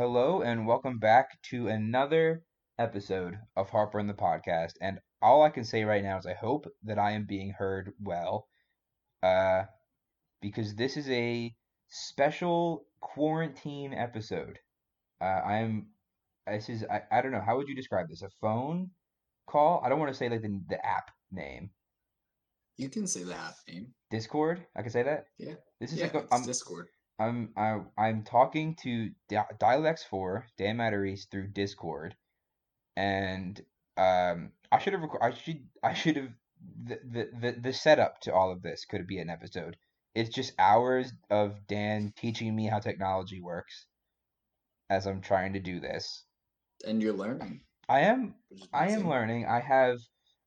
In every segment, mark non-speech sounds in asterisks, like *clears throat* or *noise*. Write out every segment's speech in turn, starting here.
hello and welcome back to another episode of Harper and the podcast. And all I can say right now is I hope that I am being heard well, uh, because this is a special quarantine episode. Uh, I'm. This is. I, I don't know. How would you describe this? A phone call? I don't want to say like the the app name. You can say the app name. Discord. I can say that. Yeah. This is Yeah, like a, Discord. I'm I, I'm talking to Di- Dialex Four Dan Matarese through Discord, and um I should have rec- I should I should have the, the the the setup to all of this could be an episode. It's just hours of Dan teaching me how technology works as I'm trying to do this. And you're learning. I am I am learning. I have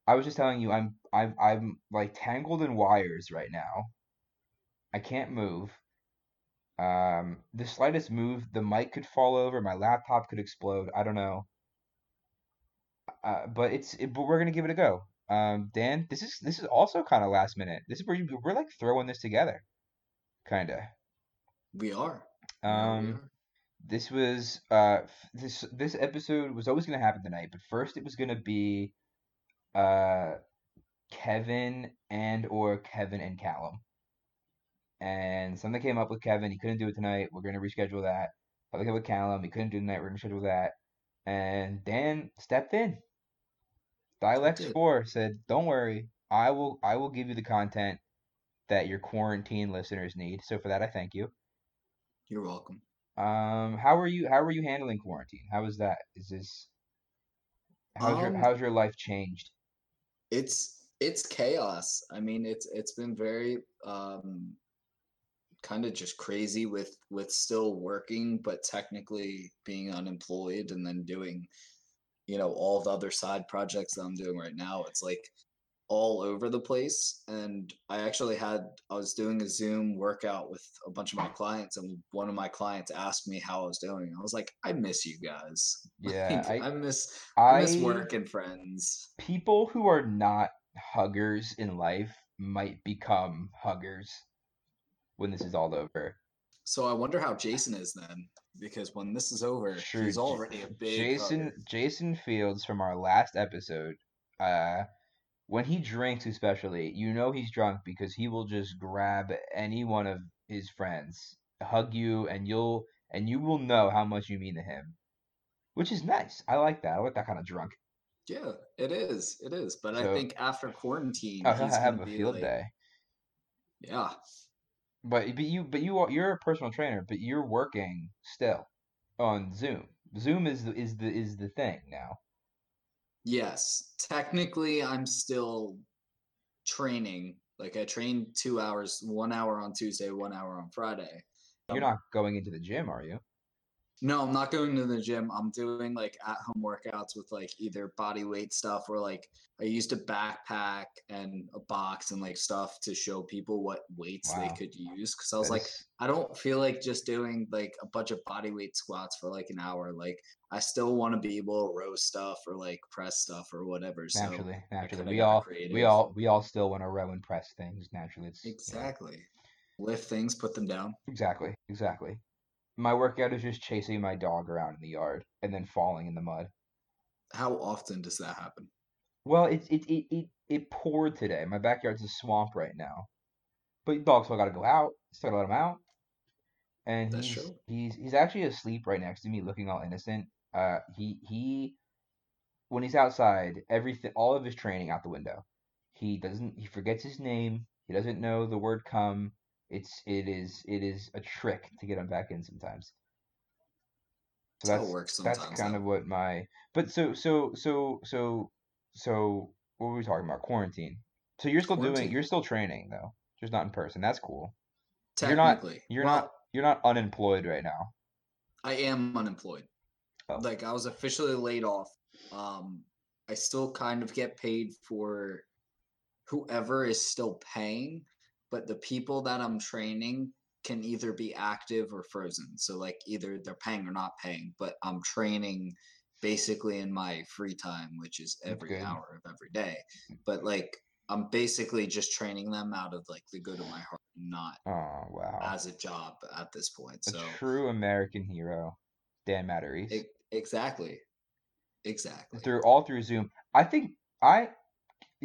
I was just telling you I'm I'm I'm like tangled in wires right now. I can't move. Um, the slightest move, the mic could fall over, my laptop could explode. I don't know. Uh, but it's it, but we're gonna give it a go. Um, Dan, this is this is also kind of last minute. This is where you- we're like throwing this together, kinda. We are. We Um, are. this was uh f- this this episode was always gonna happen tonight, but first it was gonna be uh Kevin and or Kevin and Callum. And something came up with Kevin. He couldn't do it tonight. We're gonna reschedule that. Something came up with Callum. He couldn't do it tonight. We're gonna schedule that. And Dan stepped in. Dialex did. Four said, "Don't worry. I will. I will give you the content that your quarantine listeners need. So for that, I thank you. You're welcome. Um, how are you? How are you handling quarantine? How is that? Is this? How's your Um, How's your life changed? It's it's chaos. I mean, it's it's been very um kind of just crazy with with still working but technically being unemployed and then doing you know all the other side projects that I'm doing right now. It's like all over the place and I actually had I was doing a Zoom workout with a bunch of my clients and one of my clients asked me how I was doing. I was like, I miss you guys. *laughs* Yeah, Like, I I miss I miss I work and friends. people who are not huggers in life might become huggers when this is all over. So I wonder how Jason is then, because when this is over, Sure, he's already a big Jason hugger. Jason Fields from our last episode, uh, when he drinks especially, you know he's drunk because he will just grab any one of his friends, hug you, and you'll and you will know how much you mean to him. Which is nice. I like that. I like that kind of drunk. Yeah, it is. It is. But So- I think after quarantine, Oh, he'll he's have gonna a be field like, day. yeah, But but you but you are you're a personal trainer, but you're working still on Zoom. Zoom is the is the is the thing now. yes. Technically, I'm still training. Like I train two hours, one hour on Tuesday, one hour on Friday. You're not going into the gym, are you? No, I'm not going to the gym. I'm doing like at home workouts with like either body weight stuff or like I used a backpack and a box and like stuff to show people what weights they could use. Cause I was That like, is- I don't feel like just doing like a bunch of body weight squats for like an hour. Like I still want to be able to row stuff or like press stuff or whatever. So naturally, naturally, we all creative. we all we all still want to row and press things. Naturally, it's you know, exactly lift things, put them down. exactly, exactly. My workout is just chasing my dog around in the yard and then falling in the mud. How often does that happen? Well, it it it it, it poured today. My backyard's a swamp right now, but dog still got to go out. Still got to let him out. And That's he's true. he's he's actually asleep right next to me, looking all innocent. Uh, he he, when he's outside, everything, all of his training out the window. He doesn't. He forgets his name. He doesn't know the word come. It's it is it is a trick to get them back in sometimes. So That's how that's works that's kind though. of what my. But so so so so so what were we talking about? Quarantine. So you're still doing. You're still training though, just not in person. That's cool. You're not- Technically, You're Well, not you're not unemployed right now. I am unemployed. Oh. Like I was officially laid off. Um, I still kind of get paid for whoever is still paying, but the people that I'm training can either be active or frozen. So like either they're paying or not paying, but I'm training basically in my free time, which is every good. hour of every day. But like I'm basically just training them out of like the good of my heart, not Oh wow. as a job at this point. A So true American hero. Dan. E- exactly. Exactly. through all through Zoom. I think I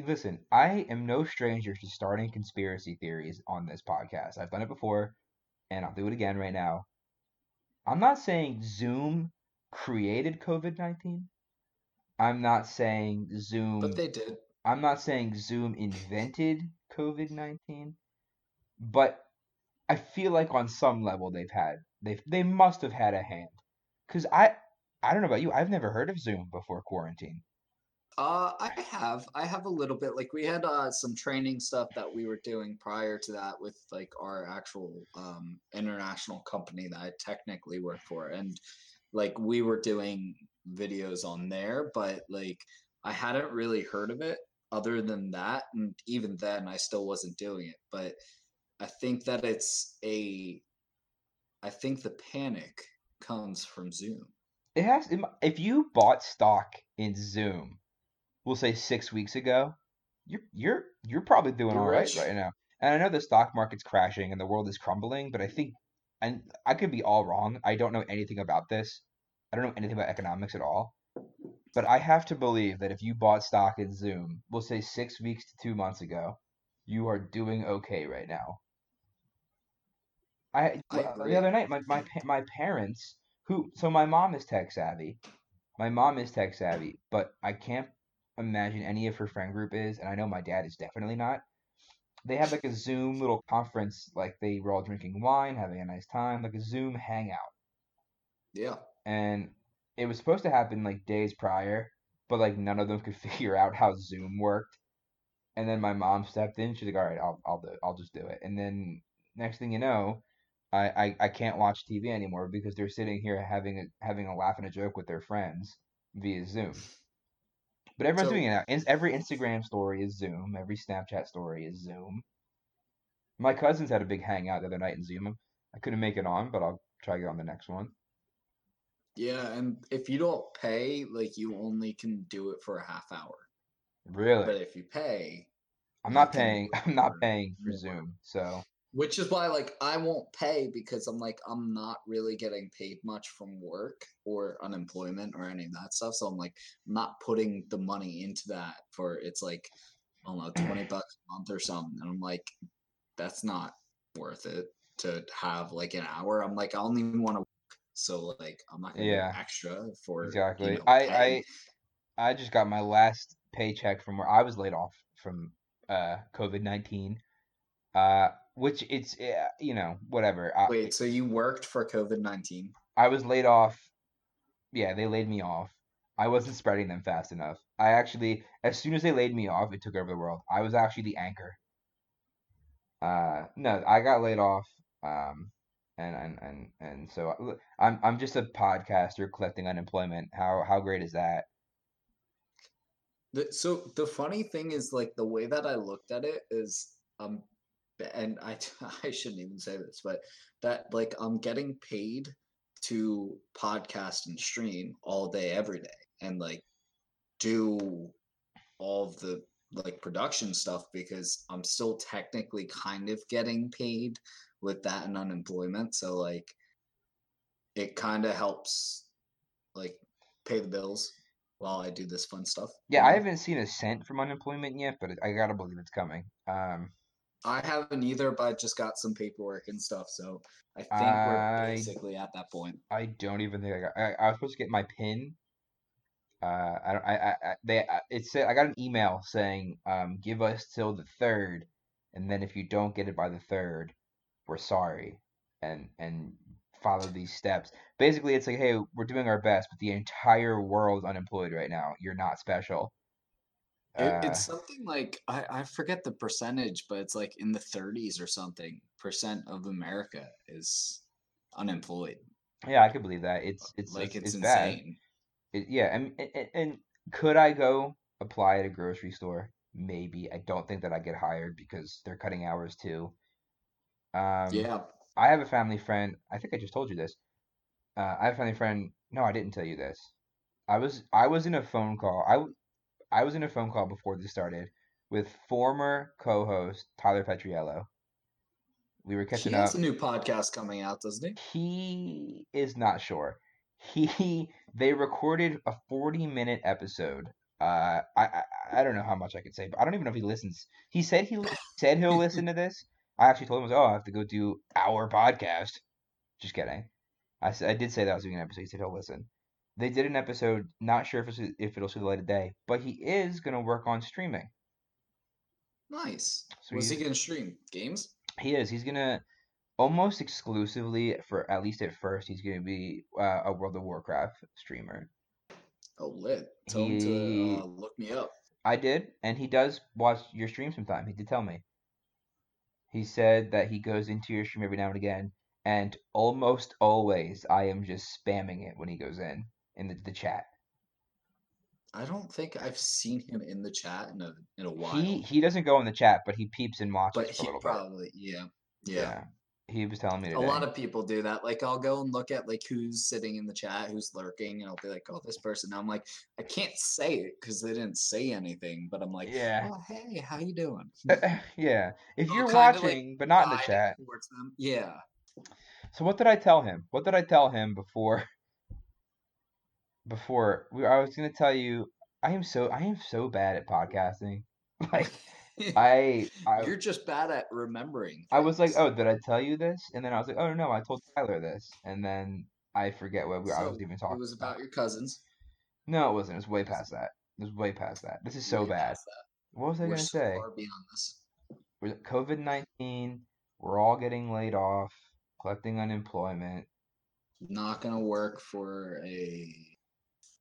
listen. I am no stranger to starting conspiracy theories on this podcast. I've done it before, and I'll do it again right now. I'm not saying Zoom created COVID nineteen. I'm not saying Zoom. But they did. I'm not saying Zoom invented COVID nineteen, but I feel like on some level they've had they they must have had a hand, because I I don't know about you. I've never heard of Zoom before quarantine. Uh, I have. I have a little bit. Like we had uh, some training stuff that we were doing prior to that with like our actual um, international company that I technically work for, and like we were doing videos on there, but like I hadn't really heard of it other than that, and even then I still wasn't doing it. But I think that it's a. I think the panic comes from Zoom. It has. If you bought stock in Zoom, we'll say six weeks ago, you're you're you're probably doing all right right now. And I know the stock market's crashing and the world is crumbling, but I think, and I could be all wrong. I don't know anything about this. I don't know anything about economics at all. But I have to believe that if you bought stock in Zoom, we'll say six weeks to two months ago, you are doing okay right now. I, agree. the other night, my my my parents who so my mom is tech savvy. My mom is tech savvy, but I can't imagine any of her friend group is, and I know my dad is definitely not. They had like a Zoom little conference, like they were all drinking wine, having a nice time, like a Zoom hangout. Yeah. And it was supposed to happen like days prior, but like none of them could *laughs* figure out how Zoom worked. And then my mom stepped in. She's like, "All right, I'll I'll do. I'll just do it." And then next thing you know, I, I, I can't watch TV anymore because they're sitting here having a having a laugh and a joke with their friends via Zoom. But everyone's So- doing it now. Every Instagram story is Zoom. Every Snapchat story is Zoom. My cousins had a big hangout the other night in Zoom. I couldn't make it on, but I'll try to get on the next one. Yeah, and if you don't pay, like you only can do it for a half hour. Really? But if you pay, I'm not paying. *laughs* I'm not paying for. Zoom. So which is why like I won't pay because I'm like I'm not really getting paid much from work or unemployment or any of that stuff. So I'm like I'm not putting the money into that for it's like I don't know, twenty *clears throat* bucks a month or something. And I'm like, that's not worth it to have like an hour. I'm like, I don't even want to work. So like I'm not gonna Yeah. extra for you exactly. know, I. I I just got my last paycheck from where I was laid off from uh COVID nineteen. Uh, which it's uh, you know whatever. I, Wait, so you worked for COVID nineteen? I was laid off. Yeah, they laid me off. I wasn't spreading them fast enough. I actually, as soon as they laid me off, it took over the world. I was actually the anchor. Uh, no, I got laid off. Um, and and and and so look, I'm I'm just a podcaster collecting unemployment. How how great is that? The, so the funny thing is like the way that I looked at it is um and I *laughs* I shouldn't even say this but that like I'm getting paid to podcast and stream all day every day and like do all of the like production stuff because I'm still technically kind of getting paid with that and unemployment so like it kind of helps like pay the bills while I do this fun stuff Yeah, I haven't seen a cent from unemployment yet, but I gotta believe it's coming. Um, I haven't either, but I just got some paperwork and stuff, so I think I- we're basically at that point. I don't even think I got. I, I was supposed to get my pin. Uh, I don't. I. I. I they. I- It said I got an email saying, um, give us till the third, and then if you don't get it by the third, we're sorry, and and follow these steps. Basically, it's like, hey, we're doing our best, but the entire world's unemployed right now. You're not special. It, Uh, it's something like I, I forget the percentage, but it's like in the 30s or something percent of America is unemployed. yeah, I could believe that. It's it's like it's, it's, it's bad. insane. It, yeah, and, and and could I go apply at a grocery store? Maybe. I don't think that I get hired because they're cutting hours too. Um, yeah, I have a family friend. I think I just told you this. Uh, I have a family friend. No, I didn't tell you this. I was I was in a phone call. I I was in a phone call before this started with former co-host Tyler Petriello. We were catching he catching has up. a new podcast coming out, doesn't he? He is not sure. he *laughs* they recorded a 40 minute episode. Uh, I, I I don't know how much I could say, but I don't even know if he listens. He said he said he'll *laughs* listen to this. I actually told him, I was, "Oh, I have to go do our podcast." Just kidding. I I did say that I was doing an episode. He said he'll listen. They did an episode. Not sure if it's, if it'll see the light of day, but he is gonna work on streaming. Nice. So What's he he's- gonna stream? Games? He is. He's gonna almost exclusively for at least at first. He's gonna be uh, a World of Warcraft streamer. Oh, lit. Tell him to uh, look me up. I did, and he does watch your stream sometime. He did tell me. He said that he goes into your stream every now and again, and almost always I am just spamming it when he goes in in the, the chat. I don't think I've seen him in the chat in a in a while. He he doesn't go in the chat, but he peeps and watches but he probably yeah. bit. Yeah. He was telling me A lot of people do that. Like I'll go and look at like who's sitting in the chat, who's lurking, and I'll be like, "Oh, this person." I'm like, I can't say it because they didn't say anything, but I'm like, Yeah. "Oh, hey, how you doing?" *laughs* yeah. If I'll you're kinda, like, watching, but not in the chat. Yeah. So what did I tell him? What did I tell him before? Before we, I was gonna tell you, I am so I am so bad at podcasting. *laughs* Like *laughs* I I You're just bad at remembering. I was like, oh, did I tell you this? And then I was like, oh no, I told Tyler this, and then I forget what we, I was even talking. It was about your cousins. No, it wasn't. It was way past that. It was way past that. This is so Way bad. What was I We're gonna so say? far beyond this. COVID nineteen. We're all getting laid off, collecting unemployment. Not gonna work for a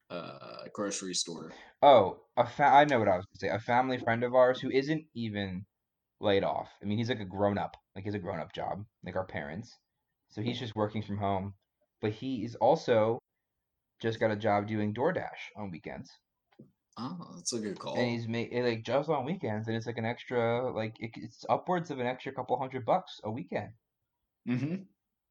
uh, grocery store. Oh, a fa- I know what I was gonna say. A family friend of ours who isn't even laid off. I mean, he's like a grown up. Like he's a grown up job, like our parents. So he's just working from home. But he is also just got a job doing DoorDash on weekends. Oh, that's a good call. And he's make like just on weekends, and it's like an extra like it, it's upwards of an extra couple hundred bucks a weekend. Mm-hmm.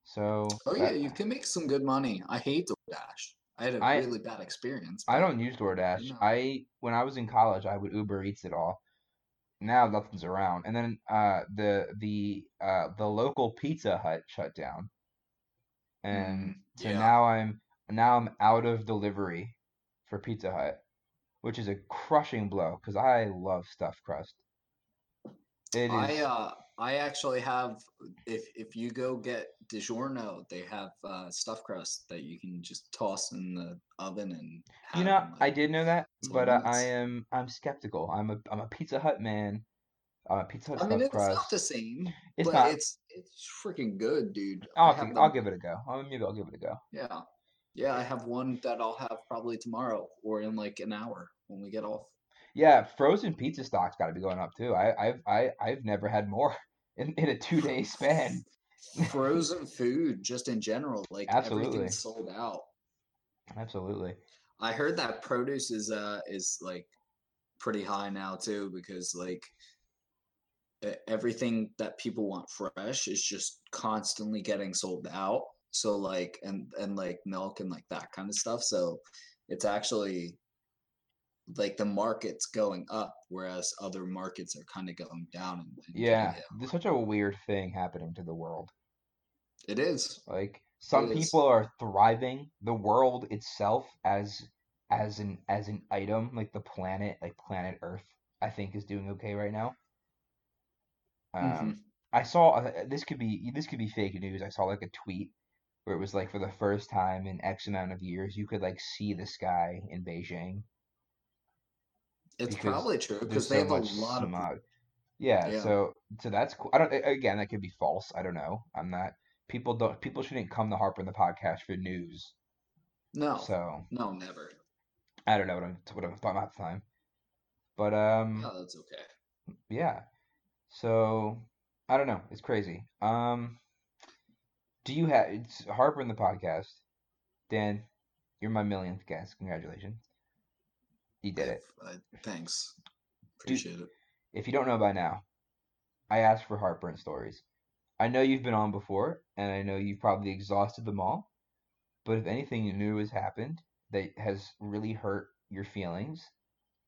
So Oh yeah, you can make some good money. I hate DoorDash. I had a I- really bad experience. I don't use DoorDash. No. I when I was in college, I would Uber Eats it all. Now nothing's around. And then uh the the uh the local Pizza Hut shut down. And Mm, so yeah. now I'm now I'm out of delivery for Pizza Hut, which is a crushing blow because I love stuffed crust. It is I uh I actually have if if you go get DiGiorno, they have uh stuffed crust that you can just toss in the oven and have You know, in, I did know that, but uh, I am I'm skeptical. I'm a I'm a Pizza Hut man. I'm a Pizza Hut I mean, it's not the same, It's but not. it's it's freaking good, dude. I I'll have give, I'll give it a go. Uh, maybe I'll give it a go. Yeah, yeah. I have one that I'll have probably tomorrow or in like an hour when we get off. Yeah, frozen pizza stock's got to be going up too. I I've I I've never had more in, in a two day span. *laughs* Frozen food, just in general, like Absolutely. everything's sold out. Absolutely. I heard that produce is uh is like pretty high now too because like everything that people want fresh is just constantly getting sold out. So like and and like milk and like that kind of stuff. So it's actually like the market's going up whereas other markets are kind of going down and, and Yeah, there's such a weird thing happening to the world. It is. Like some people are thriving. The world itself as as an as an item, like the planet, like planet Earth, I think is doing okay right now. Um, Mhm. I saw uh, this could be this could be fake news. I saw like a tweet where it was like for the first time in X amount of years, you could like see the sky in Beijing. It's because probably true because so they have a lot of smog. Yeah, Yeah. so so that's cool. I don't again that could be false. I don't know. I'm not people don't people shouldn't come to Harper in the podcast for news. no, So no, never. I don't know what I'm what I'm talking about at the time. But um No, that's okay. yeah. So I don't know. It's crazy. Um do you have it's Harper in the podcast. Dan, you're my millionth guest. Congratulations. You did it. Uh, thanks. Appreciate it. If you don't know by now, I asked for heartburn stories. I know you've been on before, and I know you've probably exhausted them all. But if anything new has happened that has really hurt your feelings,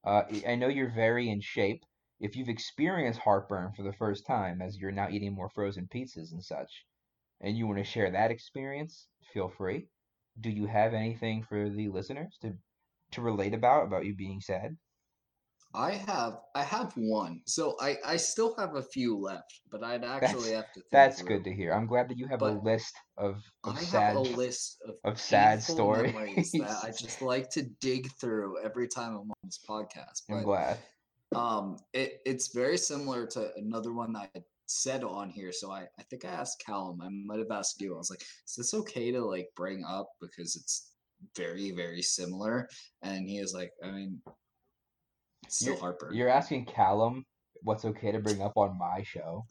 uh, I- I know you're very in shape. If you've experienced heartburn for the first time, as you're now eating more frozen pizzas and such, and you want to share that experience, feel free. do you have anything for the listeners to to relate about about you being sad? I have I have one. So I I still have a few left, but I'd That's actually have to think that's through. good to hear. I'm glad that you have a list of of I have sad a list of of sad stories. that I *laughs* just like to dig through every time I'm on this podcast. I'm But glad. um it, it's very similar to another one that I said on here. So I, I think I asked Callum, I might have asked you. I was like, is this okay to like bring up because it's very, very similar? And he was like, I mean, still You're heartburn. you're asking Callum what's okay to bring up on my show.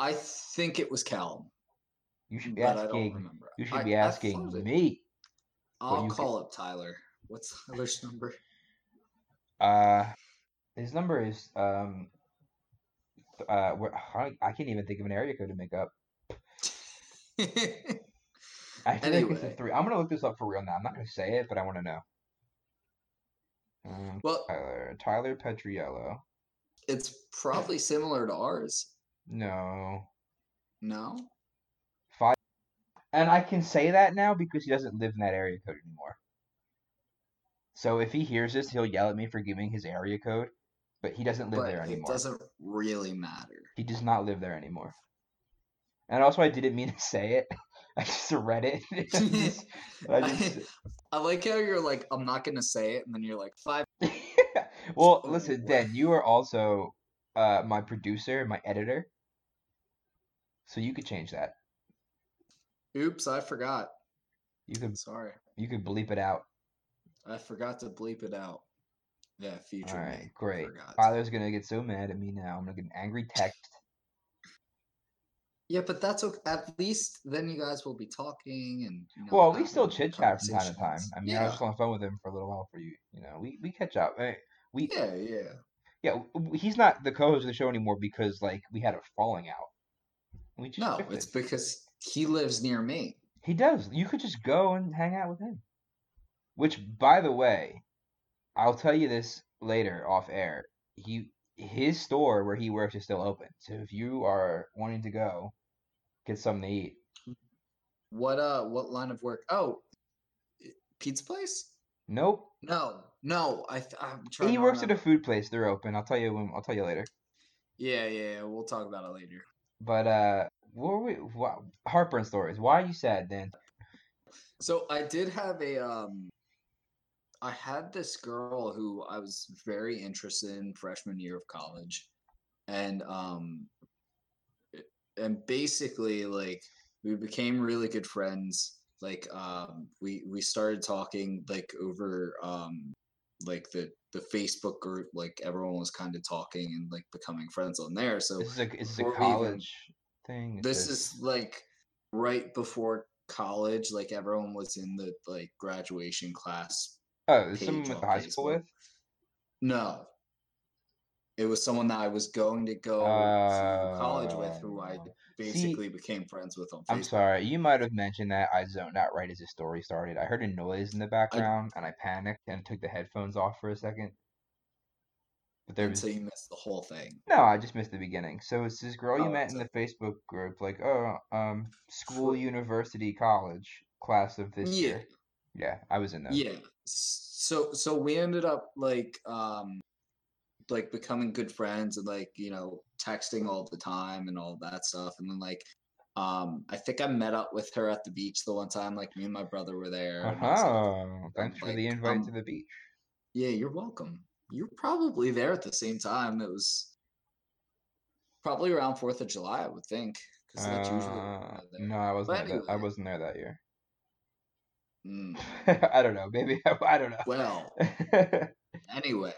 I think it was Callum, You should be but I don't asking remember. you should I, be asking me. I'll you can- call up Tyler. What's Tyler's number? Uh his number is um uh I can't even think of an area code to make up. *laughs* I feel like it's a Anyway. three. I'm gonna look this up for real now. I'm not gonna say it, but I want to know. Um, well, Tyler Tyler Petriello. it's probably similar to ours. No. No? Five. And I can say that now because he doesn't live in that area code anymore. So if he hears this, he'll yell at me for giving his area code, but he doesn't live But there anymore. it doesn't really matter. He does not live there anymore. And also, I didn't mean to *laughs* say it. *laughs* I just read it. *laughs* *laughs* I just, I I like how you're like, I'm not gonna say it, and then you're like, five. well, listen. Dan, you are also uh, my producer, my editor, so you could change that. Oops, I forgot. You could Sorry, you could bleep it out. I forgot to bleep it out. Yeah, future All me. great. Father's gonna get so mad at me now. I'm gonna get an angry text. Yeah, but that's okay. At least then you guys will be talking and. You know, Well, we still chit chat from time to time. I mean, I was on the phone with him for a little while for you. You know, we we catch up. We Yeah, yeah. yeah, he's not the co-host of the show anymore because like we had a falling out. We just No, it's because he lives near me. He does. You could just go and hang out with him. Which, by the way, I'll tell you this later off air. He his store where he works is still open. So if you are wanting to go get something to eat, What uh? What line of work? Oh, pizza place? nope. No, no. I I'm trying. He works at a food place. They're open. I'll tell you when. I'll tell you later. Yeah, yeah. yeah, We'll talk about it later. But uh, what were we? What, heartburn stories. Why are you sad, Dan? So I did have a um I had this girl who I was very interested in freshman year of college. And um and basically like we became really good friends. Like um we we started talking like over um like the the Facebook group like everyone was kind of talking and like becoming friends on there. So is a is a we even- college thing? Is this is like right before college like everyone was in the like graduation class oh, is someone with the high school with? no it was someone that i was going to go to college with who i Oh. basically became friends with on facebook I'm sorry, you might have mentioned that. I zoned out right as the story started. I heard a noise in the background and I panicked and took the headphones off for a second. But there and was so you missed the whole thing no, I just missed the beginning. So it's this girl you Oh, met in the. Facebook group, like, oh, um, school, university, college, class of this yeah year. Yeah, I was in that. yeah so so we ended up like um like becoming good friends and like you know texting all the time and all that stuff and then like um i think i met up with her at the beach the one time like me and my brother were there and I was like, Uh-huh. Thanks for the invite um, to the beach. yeah you're welcome you're probably there at the same time it was probably around fourth of july i would think because that's Uh, there. no, I wasn't. That, I wasn't there that year. Mm, *laughs* I don't know. Maybe *laughs* I, don't know. well *laughs* anyway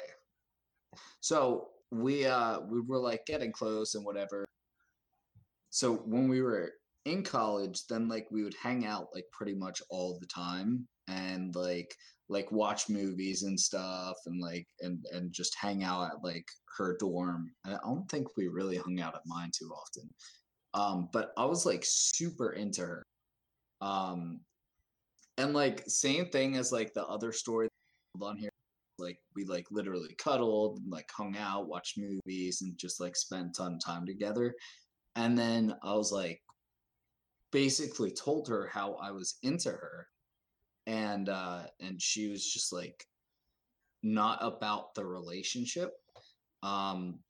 so we uh we were like getting close and whatever. So when we were in college then like we would hang out like pretty much all the time and like like watch movies and stuff and like and and just hang out at like her dorm. And i don't think we really hung out at mine too often. Um but i was like super into her. Um and like same thing as like the other story on here like we like literally cuddled and like hung out watched movies and just like spent of time together. And then i was like basically told her how i was into her. And uh and she was just like not about the relationship. Um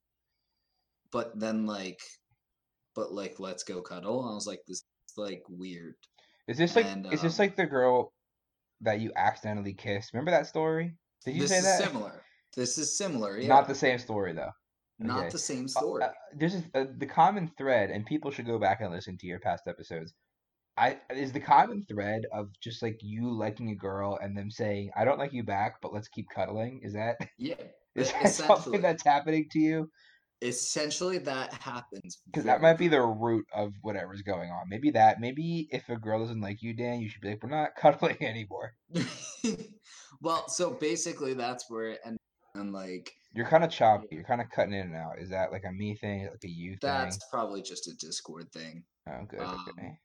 but then like but like let's go cuddle. And i was like this is like weird. Is this like And, is this um, like the girl that you accidentally kissed? Remember that story? Did you this say is similar this is similar yeah Not the same story though. not okay. the same Uh, story uh, there's a, uh, the common thread, and people should go back and listen to your past episodes. I is the common thread of just like you liking a girl and them saying, "I don't like you back, but let's keep cuddling." Is that *laughs* yeah is that something that's happening to you? essentially that happens Because that might be the root of whatever's going on. Maybe that. Maybe if a girl doesn't like you, Dan, you should be like, "We're not *laughs* cuddling anymore." *laughs* well, so basically that's where it ended. And like You're kind of choppy. You're kind of cutting in and out. Is that like a me thing, like a you thing? that's probably just a Discord thing. Oh, good. um, okay.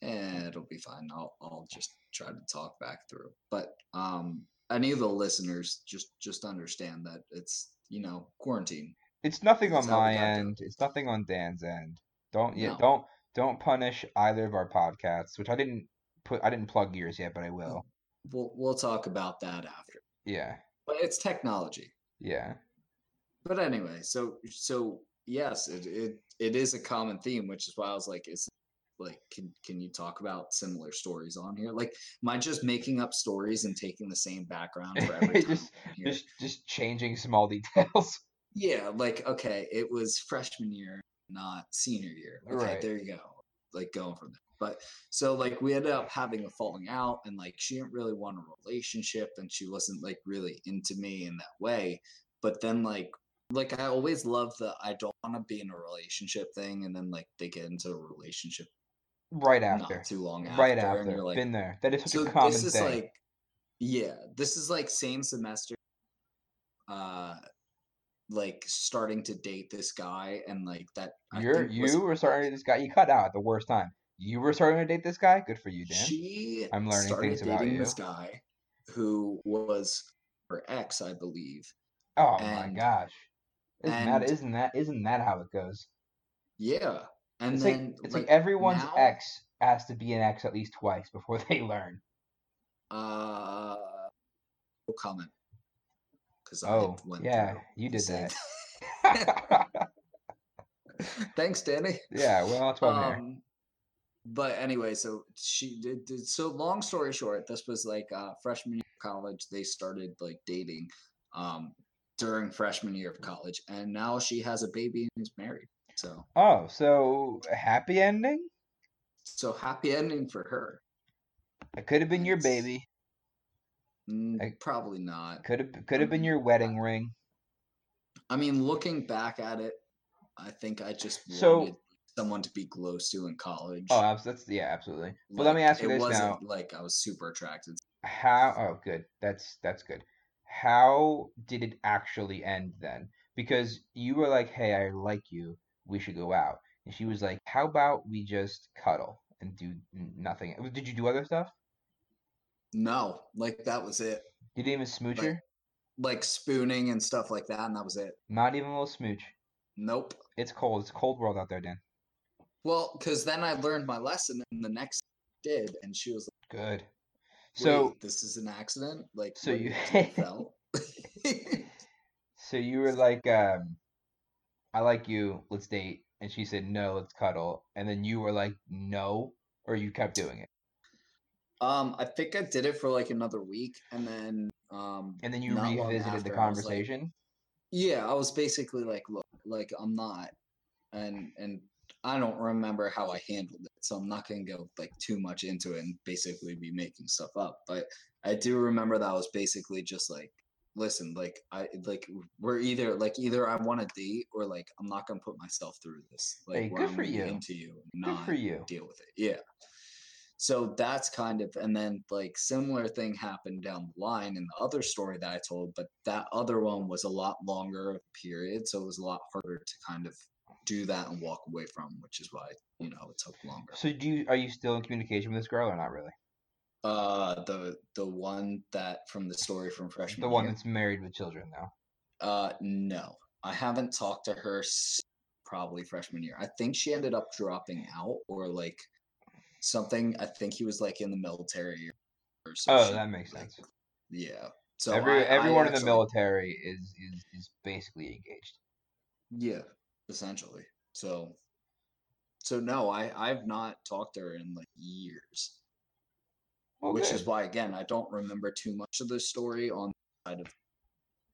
And it'll be fine. I'll I'll just try to talk back through. But um any of the listeners just just understand that it's you know quarantine. It's nothing on That's my end. It's nothing on Dan's end. Don't yeah, No. don't don't punish either of our podcasts, which I didn't put I didn't plug yours yet, but I will. We'll we'll talk about that after. Yeah. But it's technology. Yeah. But anyway, so so yes, it it, it is a common theme, which is why I was like, is like can can you talk about similar stories on here? Like, am I just making up stories and taking the same background for every *laughs* just just just changing small *laughs* details. Yeah, like okay, it was freshman year, not senior year. Okay, Right. there you go. Like going from there. But so like we ended up having a falling out and like she didn't really want a relationship and she wasn't like really into me in that way. But then like like I always love the I don't want to be in a relationship thing and then like they get into a relationship Right after. not too long after. Right And after. you're like Been there. That is such so a common this is thing. like yeah, this is like same semester uh like starting to date this guy and like that You're you were starting this guy. You cut out at the worst time. You were starting to date this guy. Good for you, Dan. she I'm learning things about dating you. this guy who was her ex i believe oh my gosh. Isn't that and- isn't that isn't that how it goes? yeah and It's then like it's like, everyone's now- ex has to be an ex at least twice before *laughs* they learn. uh no comment because Oh, I went yeah, you did that. *laughs* *laughs* thanks danny yeah, well, that's why I'm here. um, but anyway, so she did, did. So long story short, this was like uh, freshman year of college. They started like dating um, during freshman year of college, and now she has a baby and is married. So Oh, so happy ending? so happy ending for her. It could have been your baby. Mm, I- probably not. Could have could have been your wedding ring. I mean, looking back at it, I think I just So- someone to be close to in college. Oh, abs- that's yeah, absolutely. But let me ask you it this wasn't now: like I was super attracted. How? Oh, good. That's that's good. How did it actually end then? Because you were like, "Hey, I like you. We should go out," and she was like, "How about we just cuddle and do nothing?" Did you do other stuff? No, like that was it. You didn't even smooch Like- her? Like spooning and stuff like that, and that was it. Not even a little smooch. Nope. It's cold. It's a cold world out there, Dan. Well, because then I learned my lesson, and the next did, and she was Good. So this is an accident." Like, So you- *laughs* fell? So you were like, um, I like you, let's date. And she said, no, let's cuddle. And then you were like, no, or you kept doing it. um, I think I did it for like another week, and then um, And then you revisited the after, I like- conversation. yeah, I was basically like, "Look, like I'm not," and and I don't remember how I handled it, so I'm not gonna go like too much into it and basically be making stuff up. But I do remember that I was basically just like, "Listen, like I like we're either like either I want to date or like I'm not gonna put myself through this. Like Hey, good I'm for you. into you, and not for you. deal with it. Yeah. So that's kind of, and then like similar thing happened down the line in the other story that I told, but that other one was a lot longer of a period, so it was a lot harder to kind of do that and walk away from, which is why you know it took longer. So do you, are you still in communication with this girl or not really? Uh, the the one that from the story from freshman The one year, that's married with children now. uh, no, I haven't talked to her probably freshman year. I think she ended up dropping out or like something. I think he was like in the military So Oh, that makes like, sense. Yeah. So Every I, I everyone in the military is is is basically engaged. Yeah, essentially. So, so no, I I've not talked to her in like years, Well, which is why again I don't remember too much of the story on the side of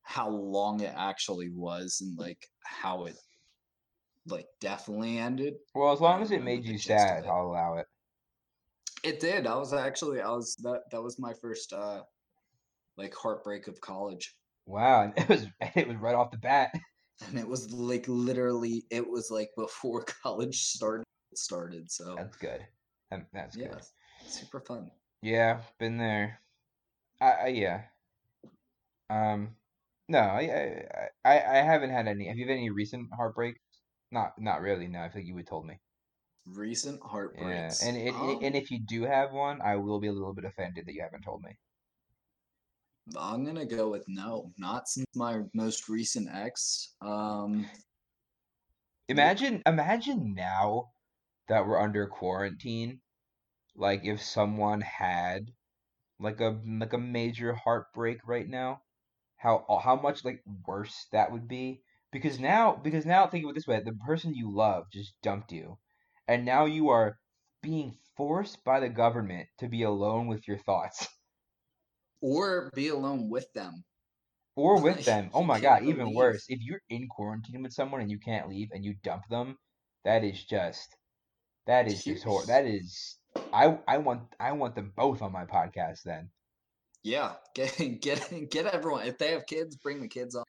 how long it actually was and like how it like definitely ended. well, as long as it made you sad. I'll allow it. It did. I was actually I was that that was my first uh like heartbreak of college. Wow, and *laughs* it was it was right off the bat. And it was like literally it was like before *laughs* college started started. So That's good. That's yeah, good. super fun. Yeah, been there. I, I yeah. Um, no, I, I I haven't had any. Have you had any recent heartbreaks? Not not really. No, I think you would told me. Recent Yeah, heartbreaks. and and Um, and if you do have one, I will be a little bit offended that you haven't told me. I'm gonna go with no. Not since my most recent ex. Um, Imagine imagine now that we're under quarantine, like if someone had like a like a major heartbreak right now, how how much like worse that would be. Because now because now think of it this way, the person you love just dumped you, and now you are being forced by the government to be alone with your thoughts. *laughs* or be alone with them. Or with them. *laughs* Oh my God, even leave. worse. If you're in quarantine with someone and you can't leave and you dump them, that is just that is just hor that is I I want I want them both on my podcast then. Yeah, *laughs* get get get everyone. If they have kids, bring the kids on.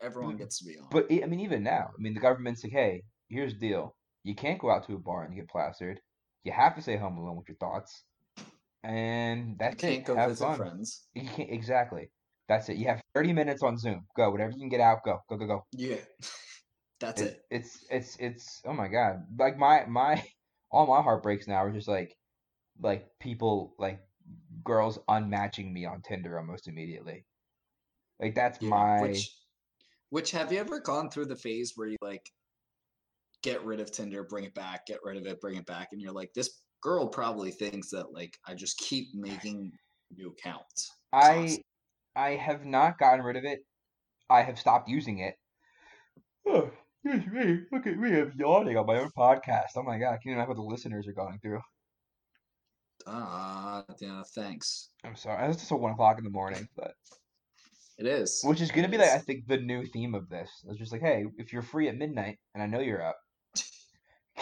Everyone Mm, gets to be on. But I I mean even now, I mean the government's like, "Hey, here's the deal. You can't go out to a bar and get plastered. You have to stay home alone with your thoughts." And you that's can't it. go Have visit fun. friends. You *laughs* can't exactly. That's it. You have 30 minutes on Zoom. Go. Whatever you can get out, go. Go go go. Yeah, *laughs* that's It, it. it's it's it's oh my god like my my *laughs* all my heartbreaks now are just like like people like girls unmatching me on Tinder almost immediately like that's Yeah, my which which have you ever gone through the phase where you like get rid of Tinder, bring it back, get rid of it, bring it back, and you're like, this girl probably thinks that like I just keep making new accounts. I constantly." I have not gotten rid of it I have stopped using it oh, excuse me look at me I'm yawning on my own podcast oh my god I can't imagine what the listeners are going through Ah, yeah, thanks. I'm sorry it's just a one o'clock in the morning but It is. Which is gonna It be like I think the new theme of this. It's just like, hey, if you're free at midnight and I know you're up,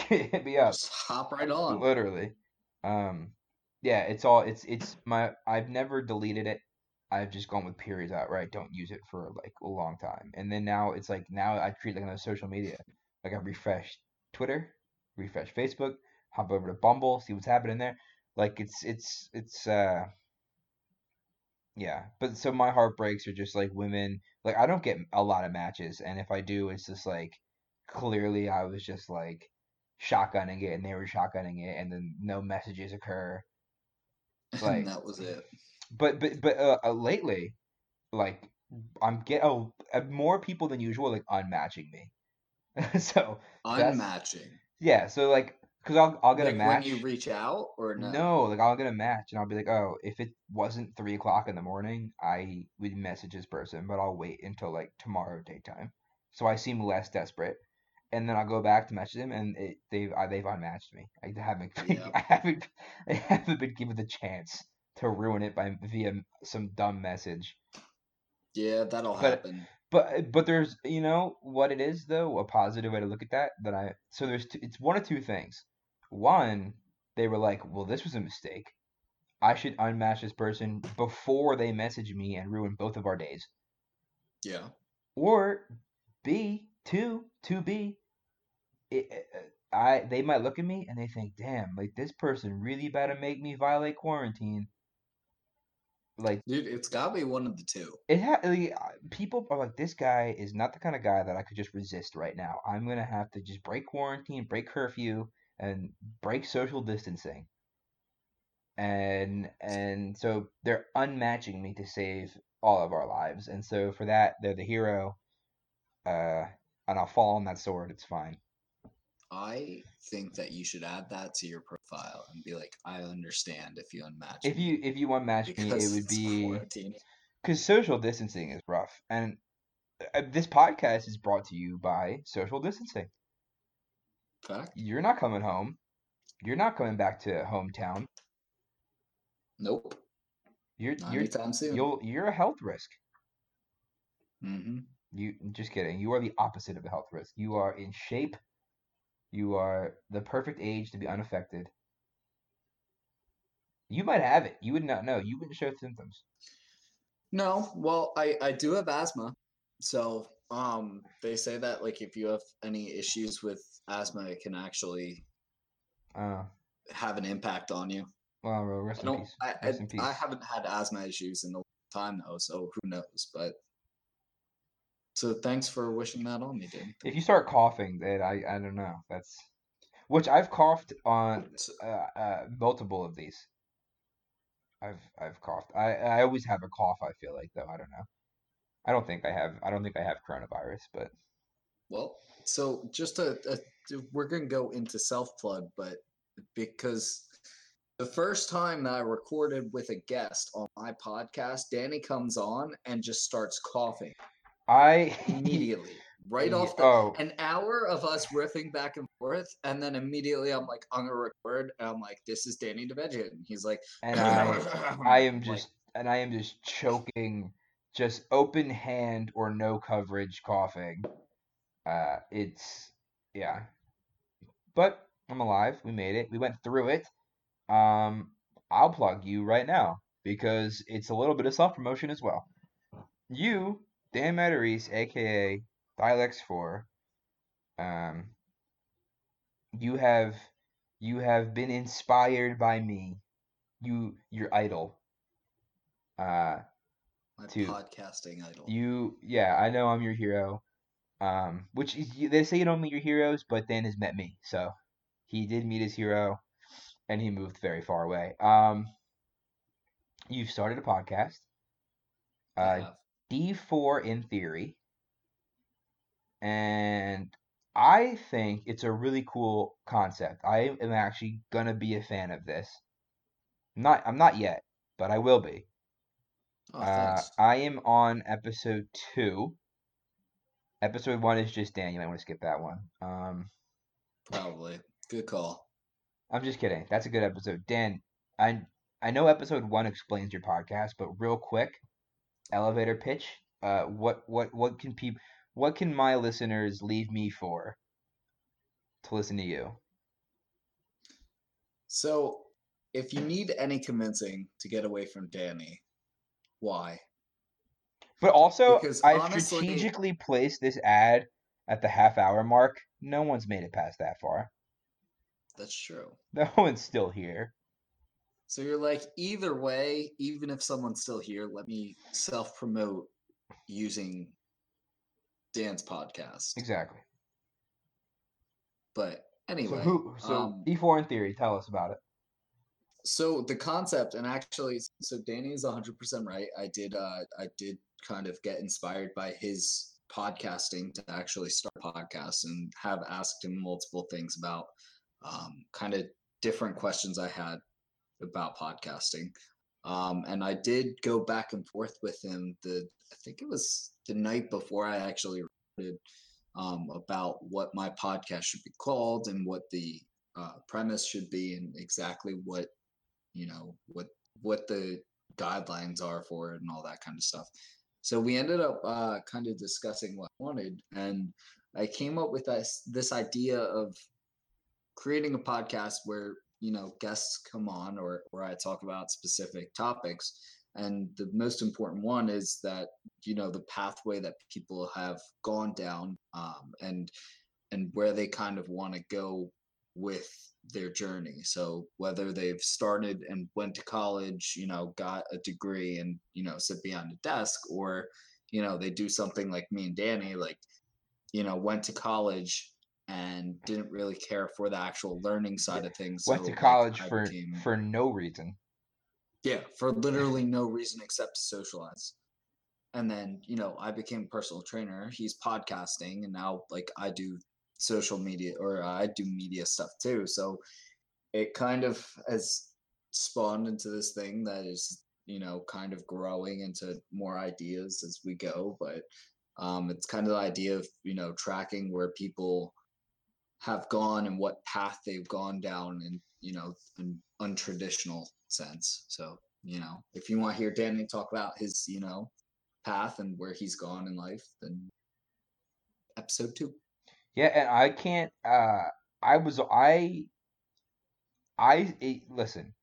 hit me up. Just hop right on. Literally. Um yeah, it's all it's it's my I've never deleted it. I've just gone with periods out where I don't use it for like a long time. And then now it's like now I treat like another social media. Like I refresh Twitter, refresh Facebook, hop over to Bumble, see what's happening there. Like it's it's it's uh yeah, but so my heartbreaks are just like women. Like I don't get a lot of matches, and if I do, it's just like clearly I was just like shotgunning it, and they were shotgunning it, and then no messages occur. *laughs* Like, and that was it. but but but uh, uh, lately, like I'm get oh uh, more people than usual like unmatching me. *laughs* so Unmatching. yeah, so like because I'll I'll get Like a match. when you reach out or no? No, like I'll get a match and I'll be like, oh, if it wasn't three o'clock in the morning, I would message this person, but I'll wait until like tomorrow daytime, so I seem less desperate. And then I'll go back to message them, and it, they've uh, they've unmatched me. I haven't *laughs* Yeah. I haven't I haven't been given the chance to ruin it by via some dumb message. Yeah, that'll But- happen. But but there's you know what it is though a positive way to look at that that I so there's two, it's one of two things. One, they were like, well, this was a mistake. I should unmatch this person before they message me and ruin both of our days. Yeah. Or B, two, two B, it, uh, I they might look at me and they think, damn, like this person really better make me violate quarantine. Like Dude, it's gotta be one of the two. it ha- like, people are like, this guy is not the kind of guy that I could just resist right now. I'm gonna have to just break quarantine, break curfew, and break social distancing. And and so they're unmatching me to save all of our lives. And so for that, they're the hero. Uh, and I'll fall on that sword. It's fine. I think that you should add that to your profile and be like, I understand if you unmatch If me you if you unmatch me, it would be because social distancing is rough, and uh, this podcast is brought to you by social distancing. Fact? You're not coming home. You're not coming back to hometown. Nope. You're Not you're anytime soon. you'll you're a health risk. hmm You just kidding. You are the opposite of a health risk. You are in shape. You are the perfect age to be unaffected. You might have it. You would not know. You wouldn't show symptoms. No, well, I I do have asthma, so um, they say that like if you have any issues with asthma, it can actually Uh, have an impact on you. well, rest I in peace. I, I, in peace. I haven't had asthma issues in a long time though, so who knows? But so thanks for wishing that on me, dude. If you start coughing, then I I don't know. That's which I've coughed on uh, uh, multiple of these. I've I've coughed. I I always have a cough. I feel like though. I don't know. I don't think I have. I don't think I have coronavirus, but Well, so just a, a we're gonna go into self plug, but because the first time that I recorded with a guest on my podcast, Danny comes on and just starts coughing I *laughs* immediately, right off the oh an hour of us riffing back and forth, and then immediately I'm like on a record, and I'm like, "This is Danny DeVeggie," and he's like, and I *laughs* I am I'm just and I am just choking, just open hand or no coverage coughing. Uh, it's yeah, but I'm alive. We made it. We went through it. Um, I'll plug you right now because it's a little bit of self promotion as well. You, Dan Matarese, aka Dialex4, um, you have you have been inspired by me. You your idol. Uh, my to- podcasting idol. you yeah, I know I'm your hero. Um, which is, they say you don't meet your heroes, but Dan has met me, so he did meet his hero, and he moved very far away. Um, you've started a podcast. I Uh. D4 in theory. And I think it's a really cool concept. I am actually gonna be a fan of this. Not I'm not yet, but I will be. Oh, Uh. I am on episode two. Episode one is just Dan. You might want to skip that one. Um, Probably. Good call. I'm just kidding. That's a good episode. Dan, I I know episode one explains your podcast, but real quick, elevator pitch. Uh, what what what can people what can my listeners leave me for to listen to you? So, if you need any convincing to get away from Danny, why? But also, Because I've honestly- strategically placed this ad at the half hour mark. No one's made it past that far. That's true. *laughs* No one's still here. So you're like, either way, even if someone's still here, let me self promote using Dan's podcast. Exactly. But anyway, so who? So um, D4 in theory. Tell us about it. so the concept and actually so danny is 100% right i did uh i did kind of get inspired by his podcasting to actually start podcasts and have asked him multiple things about um, kind of different questions i had about podcasting. Um, and i did go back and forth with him the i think it was the night before i actually recorded um, about what my podcast should be called and what the uh, premise should be and exactly what you know what what the guidelines are for it and all that kind of stuff. So we ended up uh, kind of discussing what I wanted and i came up with this this idea of creating a podcast where you know guests come on or where i talk about specific topics and the most important one is that you know the pathway that people have gone down um, and and where they kind of want to go with their journey. So whether they've started and went to college, you know, got a degree and, you know, sit behind a desk, or, you know, they do something like me and Danny, like, you know, went to college and didn't really care for the actual learning side of things. Went so, to college I for became- for no reason. yeah, for literally *laughs* no reason except to socialize. And then, you know, I became a personal trainer. He's podcasting, and now like I do social media or I do media stuff too. So it kind of has spawned into this thing that is, you know, kind of growing into more ideas as we go. But um, it's kind of the idea of, you know, tracking where people have gone and what path they've gone down in, you know, an untraditional sense. So, you know, if you want to hear Danny talk about his, you know, path and where he's gone in life, then episode two. Yeah, and I can't. Uh, I was I. I it, listen.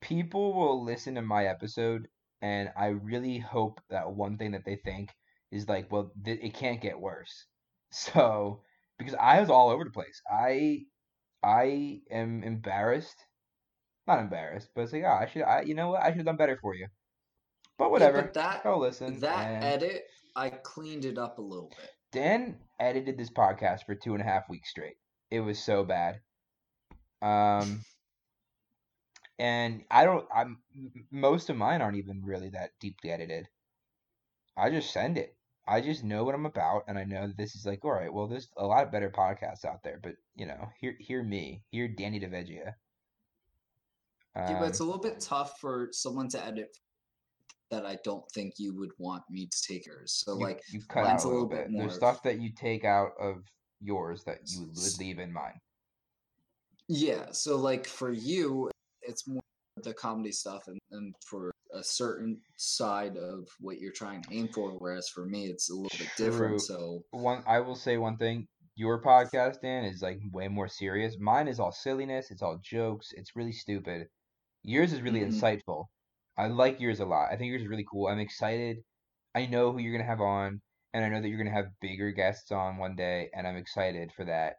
People will listen to my episode, and I really hope that one thing that they think is like, well, th- it can't get worse. *laughs* So, because I was all over the place, I, I am embarrassed. Not embarrassed, but it's like, oh, I should, I, you know what, I should have done better for you. But whatever. Yeah, but that Go listen. that and- edit, I cleaned it up a little bit. Dan edited this podcast for two and a half weeks straight. It was so bad. Um, and I don't. I'm most of mine aren't even really that deeply edited. I just send it. I just know what I'm about, and I know that this is like, all right. Well, there's a lot of better podcasts out there, but you know, hear hear me, hear Danny DeVeggia. Yeah, but it's a Um, little bit tough for someone to edit that I don't think you would want me to take yours. So you, like you cut out a a little bit bit. more There's stuff that you take out of yours that you would leave in mine. yeah, so like for you, it's more the comedy stuff and, and for a certain side of what you're trying to aim for, whereas for me it's a little bit True. different. So one I will say one thing. Your podcast, Dan, is like way more serious. Mine is all silliness, it's all jokes, it's really stupid. Yours is really Mhm. insightful. I like yours a lot. I think yours is really cool. I'm excited. I know who you're gonna have on, and I know that you're gonna have bigger guests on one day, and I'm excited for that.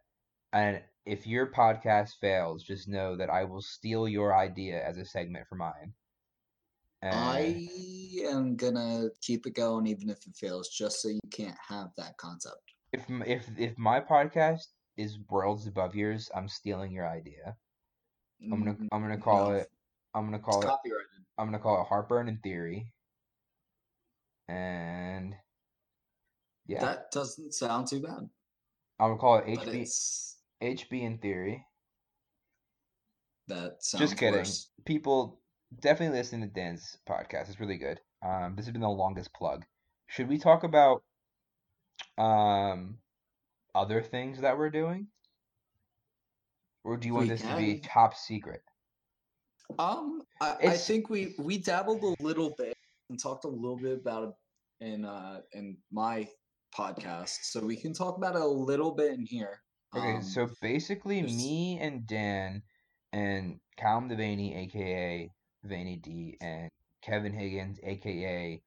And if your podcast fails, just know that I will steal your idea as a segment for mine. And I am gonna keep it going even if it fails, just so you can't have that concept. if if if my podcast is worlds above yours, I'm stealing your idea. I'm gonna Mm, I'm gonna call no, it I'm gonna It's call it copyrighted. I'm gonna call it Heartburn in Theory. And yeah, That doesn't sound too bad. I'm gonna call it HB HB in Theory. that sounds Just kidding. worse. People definitely listen to Dan's podcast. It's really good. Um, this has been the longest plug. Should we talk about um other things that we're doing? Or do you want We this to be top secret? Um, I, I think we we dabbled a little bit and talked a little bit about it in uh in my podcast, so we can talk about it a little bit in here. Okay, Um, so basically, me and Dan and Callum Devaney, aka Vaney D, and Kevin Higgins, aka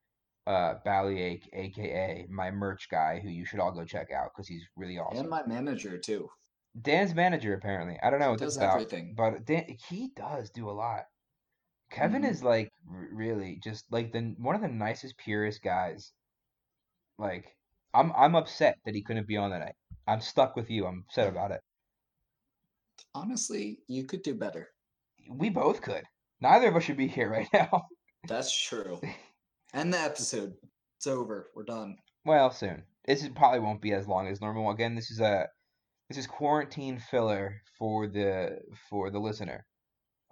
uh, Ballyache, aka my merch guy, who you should all go check out because he's really awesome. and my manager too. Dan's manager, apparently. I don't know what that's does about, everything. but Dan, he does do a lot. Kevin Mhm. is like really just like the one of the nicest, purest guys. Like, I'm I'm upset that he couldn't be on that night. I'm stuck with you. I'm upset about it. Honestly, you could do better. We both could. Neither of us should be here right *laughs* now. That's true. End the episode. It's over. We're done. well, soon. This is probably won't be as long as normal. Again, this is a this is quarantine filler for the for the listener.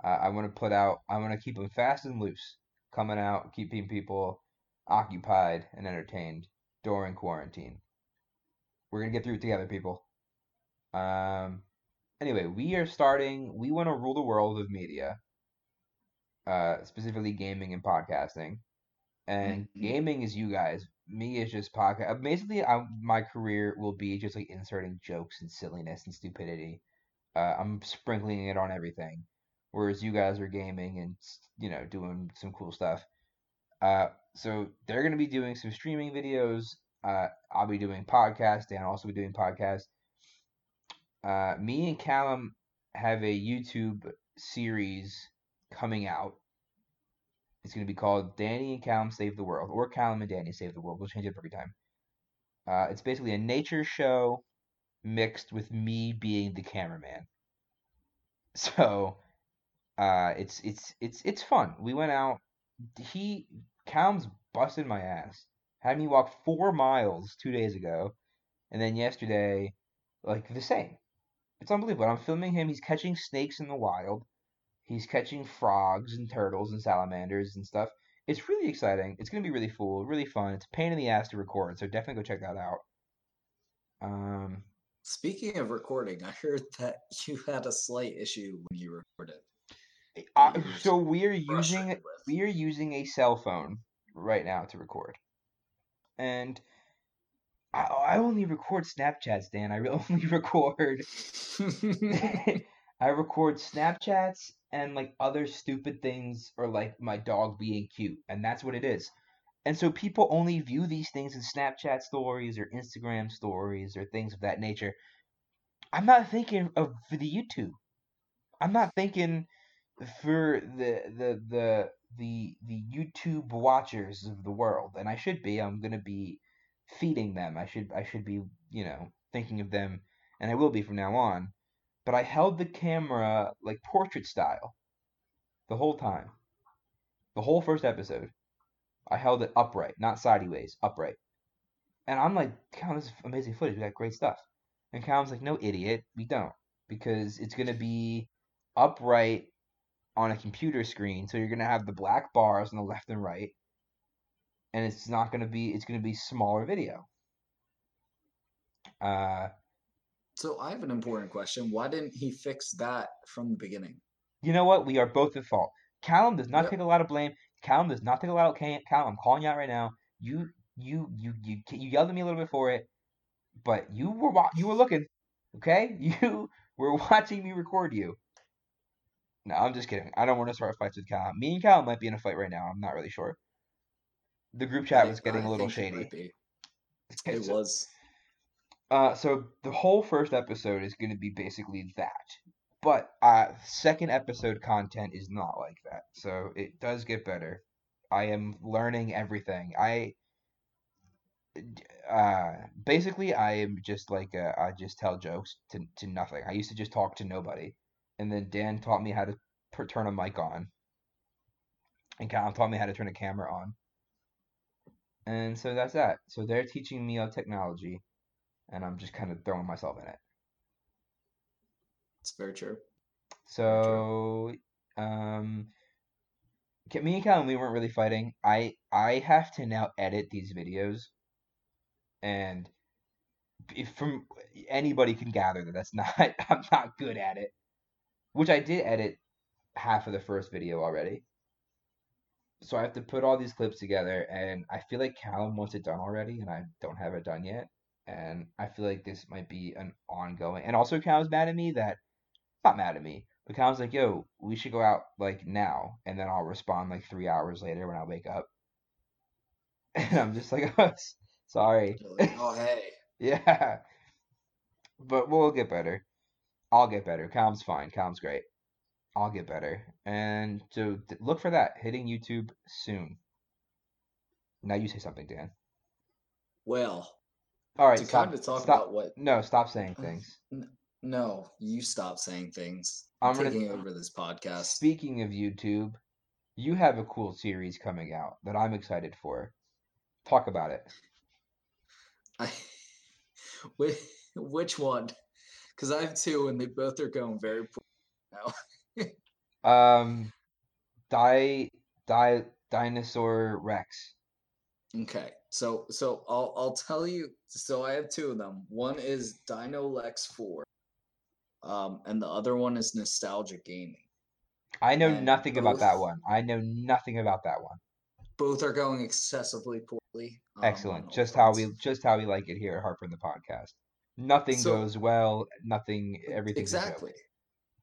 Uh, I want to put out. I want to keep them fast and loose, coming out, keeping people occupied and entertained during quarantine. We're gonna get through it together, people. Um. Anyway, we are starting. We want to rule the world of media, uh, specifically gaming and podcasting. And Mhm. gaming is you guys. Me is just podcast. Basically, I, my career will be just like inserting jokes and silliness and stupidity. Uh, I'm sprinkling it on everything, whereas you guys are gaming and you know doing some cool stuff. Uh, so they're gonna be doing some streaming videos. Uh, I'll be doing podcasts. Dan will also be doing podcasts. Uh, me and Callum have a YouTube series coming out. It's going to be called Danny and Callum Save the World, or Callum and Danny Save the World. We'll change it every time. Uh, it's basically a nature show mixed with me being the cameraman. *laughs* So, uh, it's it's it's it's fun. We went out. He Callum's busted my ass. Had me walk four miles two days ago, and then yesterday like the same. It's unbelievable. I'm filming him. He's catching snakes in the wild. He's catching frogs and turtles and salamanders and stuff. It's really exciting. It's gonna be really cool, really fun. It's a pain in the ass to record, so definitely go check that out. Um, Speaking of recording, I heard that *laughs* you had a slight issue when you recorded. uh, that you were so we're using frustrated we are using a cell phone right now to record, and I, I only record Snapchats, Dan. I *laughs* only record *laughs* I record Snapchats and like other stupid things or like my dog being cute, and that's what it is. And so people only view these things in Snapchat stories or Instagram stories or things of that nature. I'm not thinking of for the YouTube. I'm not thinking for the the the the the YouTube watchers of the world, and I should be. I'm gonna be feeding them. I should I should be you know thinking of them, and I will be from now on. But I held the camera like portrait style the whole time, the whole first episode. I held it upright, not sideways, upright. And I'm like, Callum, this is amazing footage. We got great stuff. And Callum's like, no, idiot, we don't. Because it's to be upright on a computer screen. So you're going to have the black bars on the left and right. And it's not going to be, it's going to be smaller video. Uh, so I have an important question. Why didn't he fix that from the beginning? you know what? We are both at fault. Callum does not Yep. take a lot of blame. Callum does not take a lot of Callum. I'm calling you out right now. You, you, you, you, you yelled at me a little bit for it, but you were you were looking, okay? *laughs* You were watching me record you. No, I'm just kidding. I don't want to start fights with Callum. Me and Callum might be in a fight right now. I'm not really sure. The group chat was getting I a little shady. might be. Okay, It so- was. Uh, so the whole first episode is going to be basically that, but uh, second episode content is not like that. So it does get better. I am learning everything. I, uh, basically I am just like uh, I just tell jokes to to nothing. I used to just talk to nobody, and then Dan taught me how to turn a mic on, and Callum taught me how to turn a camera on. And so that's that. So they're teaching me on technology and I'm just kind of throwing myself in it. It's very true. So, um, me and Callum, we weren't really fighting. I I have to now edit these videos, and if from anybody can gather that that's *laughs* not I'm not good at it. Which I did edit half of the first video already. So I have to put all these clips together, and I feel like Callum wants it done already, and I don't have it done yet. And I feel like this might be an ongoing. And also, Callum's mad at me that not mad at me, but Callum's like, "Yo, we should go out like now," and then I'll respond like three hours later when I wake up, *laughs* and I'm just like, *laughs* oh, "Sorry." Like, oh hey, *laughs* Yeah, but we'll get better. I'll get better. Calm's fine. Calm's great. I'll get better. And so th- look for that hitting YouTube soon. Now you say something, Dan. well, All right, to stop. kind of talk stop. about what. No, stop saying uh, things. No, you stop saying things. I'm I'm gonna- taking over this podcast. Speaking of YouTube, you have a cool series coming out that I'm excited for. Talk about it. I, *laughs* which, which one? Because I have two, and they both are going very poor now. *laughs* Um, Di Di Dinosaur Rex. Okay, so so I'll I'll tell you. So I have two of them. One is Dino Lex Four, um, and the other one is Nostalgia Gaming. I know And nothing about that one. I know nothing about that one. Both are going excessively poorly. um, Excellent. Just how we just how we like it here at Heartburn in the podcast. Nothing So- goes well. Nothing. everything exactly.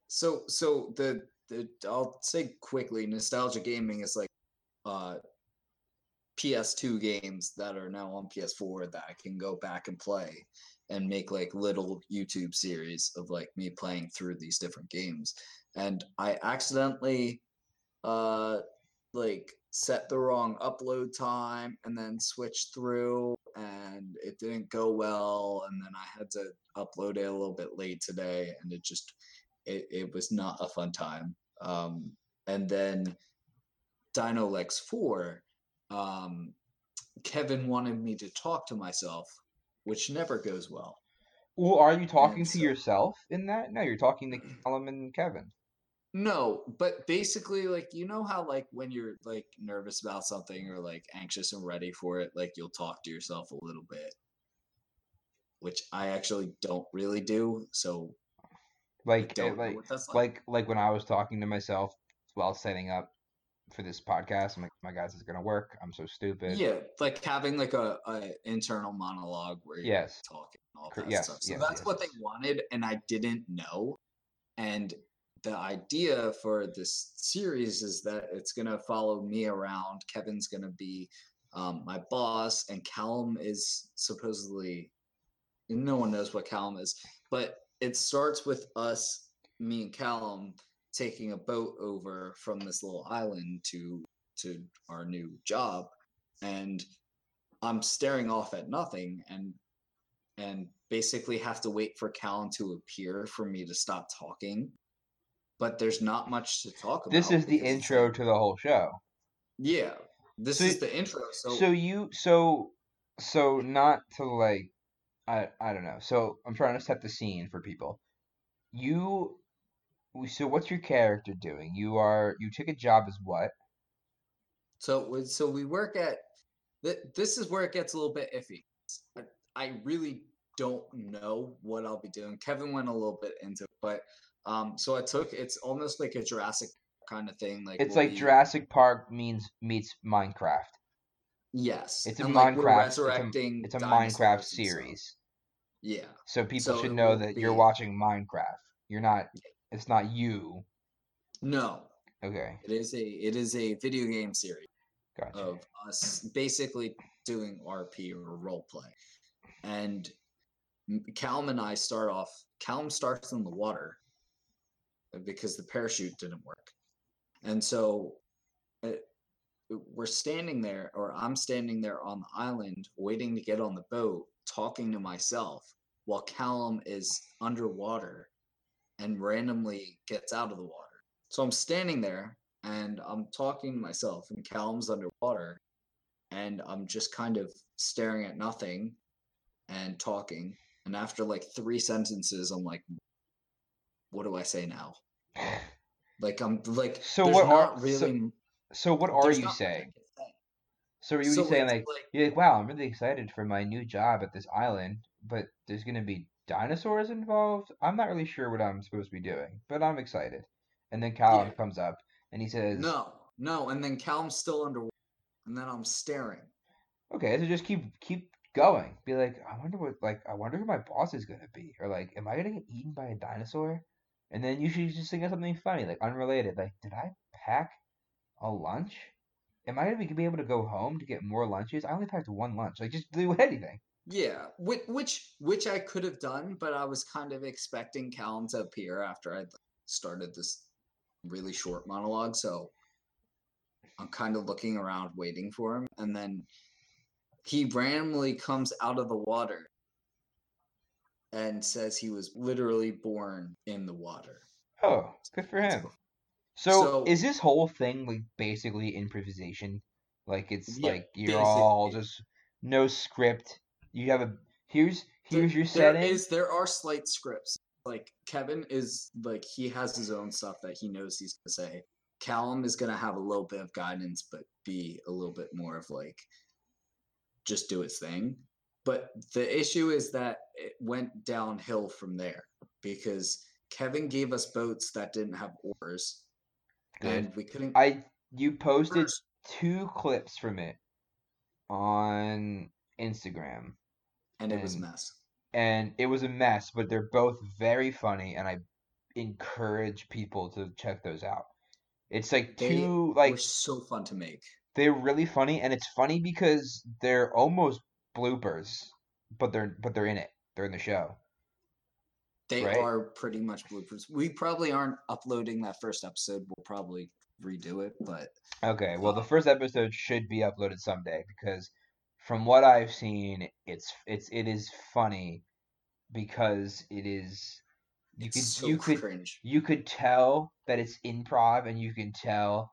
So so the the I'll say quickly, Nostalgia Gaming is like uh PS2 games that are now on PS4 that I can go back and play and make like little YouTube series of like me playing through these different games. And I accidentally uh like set the wrong upload time and then switched through and it didn't go well and then I had to upload it a little bit late today and it just it, it was not a fun time. Um and then Dino Lex 4 um, Kevin wanted me to talk to myself, which never goes well. Well, are you talking And to so- yourself in that? No, you're talking to Callum and Kevin. No, but basically, like you know how like when you're like nervous about something or like anxious and ready for it, like you'll talk to yourself a little bit, which I actually don't really do. So Like, eh, don't know like, what like. like, like when I was talking to myself while setting up for this podcast, I'm like, my guys, is gonna work. I'm so stupid. Yeah, like having like a, a internal monologue where you're Yes. talking all that yes, stuff. So yes, that's yes, what they wanted, and I didn't know. And the idea for this series is that it's gonna follow me around. Kevin's gonna be um, my boss, and Callum is supposedly no one knows what Callum is, but it starts with us, me and Callum, taking a boat over from this little island to to our new job, and I'm staring off at nothing and and basically have to wait for Callum to appear for me to stop talking. But there's not much to talk about. This is the intro to the whole show. yeah, this So is the intro. So, So you, so, so not to like, I, I don't know. So I'm trying to set the scene for people. You, so what's your character doing? You are, you took a job as what? So so we work at th- this is where it gets a little bit iffy. I, I really don't know what I'll be doing. Kevin went a little bit into it, but um so I took it's almost like a Jurassic kind of thing. Like It's like be- Jurassic Park means meets Minecraft. Yes, It's a and, like, we're Minecraft. It's a, it's a Minecraft series. Yeah, So people So should know that you're watching Minecraft. You're not. It's not you. no, Okay, it is a it is a video game series. gotcha. of us basically doing RP or role play. And m- Callum and I start off, Callum starts in the water because the parachute didn't work. And so uh, we're standing there, or I'm standing there on the island waiting to get on the boat, talking to myself while Callum is underwater and randomly gets out of the water. So I'm standing there and I'm talking to myself, and Callum's underwater, and I'm just kind of staring at nothing and talking. And after like three sentences, I'm like, what do I say now? Like I'm like, So what are- not so- really. so what are you not much I saying? So are you So saying like, you're like, wow, I'm really excited for my new job at this island, but there's gonna be dinosaurs involved? I'm not really sure what I'm supposed to be doing, but I'm excited. And then Callum Yeah. comes up and he says, No, no, and then Callum's still underwater, and then I'm staring. Okay, so just keep keep going. Be like, I wonder what like I wonder who my boss is gonna be, or like, am I gonna get eaten by a dinosaur? And then you should just think of something funny, like unrelated. Like, did I pack a lunch? Am I gonna be, be able to go home to get more lunches? I only packed one lunch. Like, just do *laughs* anything. Yeah, which which which I could have done, but I was kind of expecting Callum to appear after I started this really short monologue, so I'm kind of looking around waiting for him, and then he randomly comes out of the water and says he was literally born in the water. Oh, good for him. So, So- is this whole thing like basically improvisation? Like it's Yeah, like you're all just no script. You have a here's There- here's your there setting. is- there are slight scripts. Like Kevin is like he has his own stuff that he knows he's gonna say. Callum is gonna have a little bit of guidance, but be a little bit more of like just do its thing. But the issue is that it went downhill from there because Kevin gave us boats that didn't have oars, Good. and we couldn't. I you posted two clips from it on Instagram, and it was a mess. and it was a mess, but they're both very funny, and I encourage people to check those out. It's like They two were like so fun to make. they're really funny, and it's funny because they're almost bloopers, but they're but they're in it. They're in the show. They right? are pretty much bloopers. We probably aren't uploading that first episode. We'll probably redo it, but Okay, well, the first episode should be uploaded someday because from what I've seen, it's it's it is funny because it is you it's could so you could cringe. you could tell that it's improv and you can tell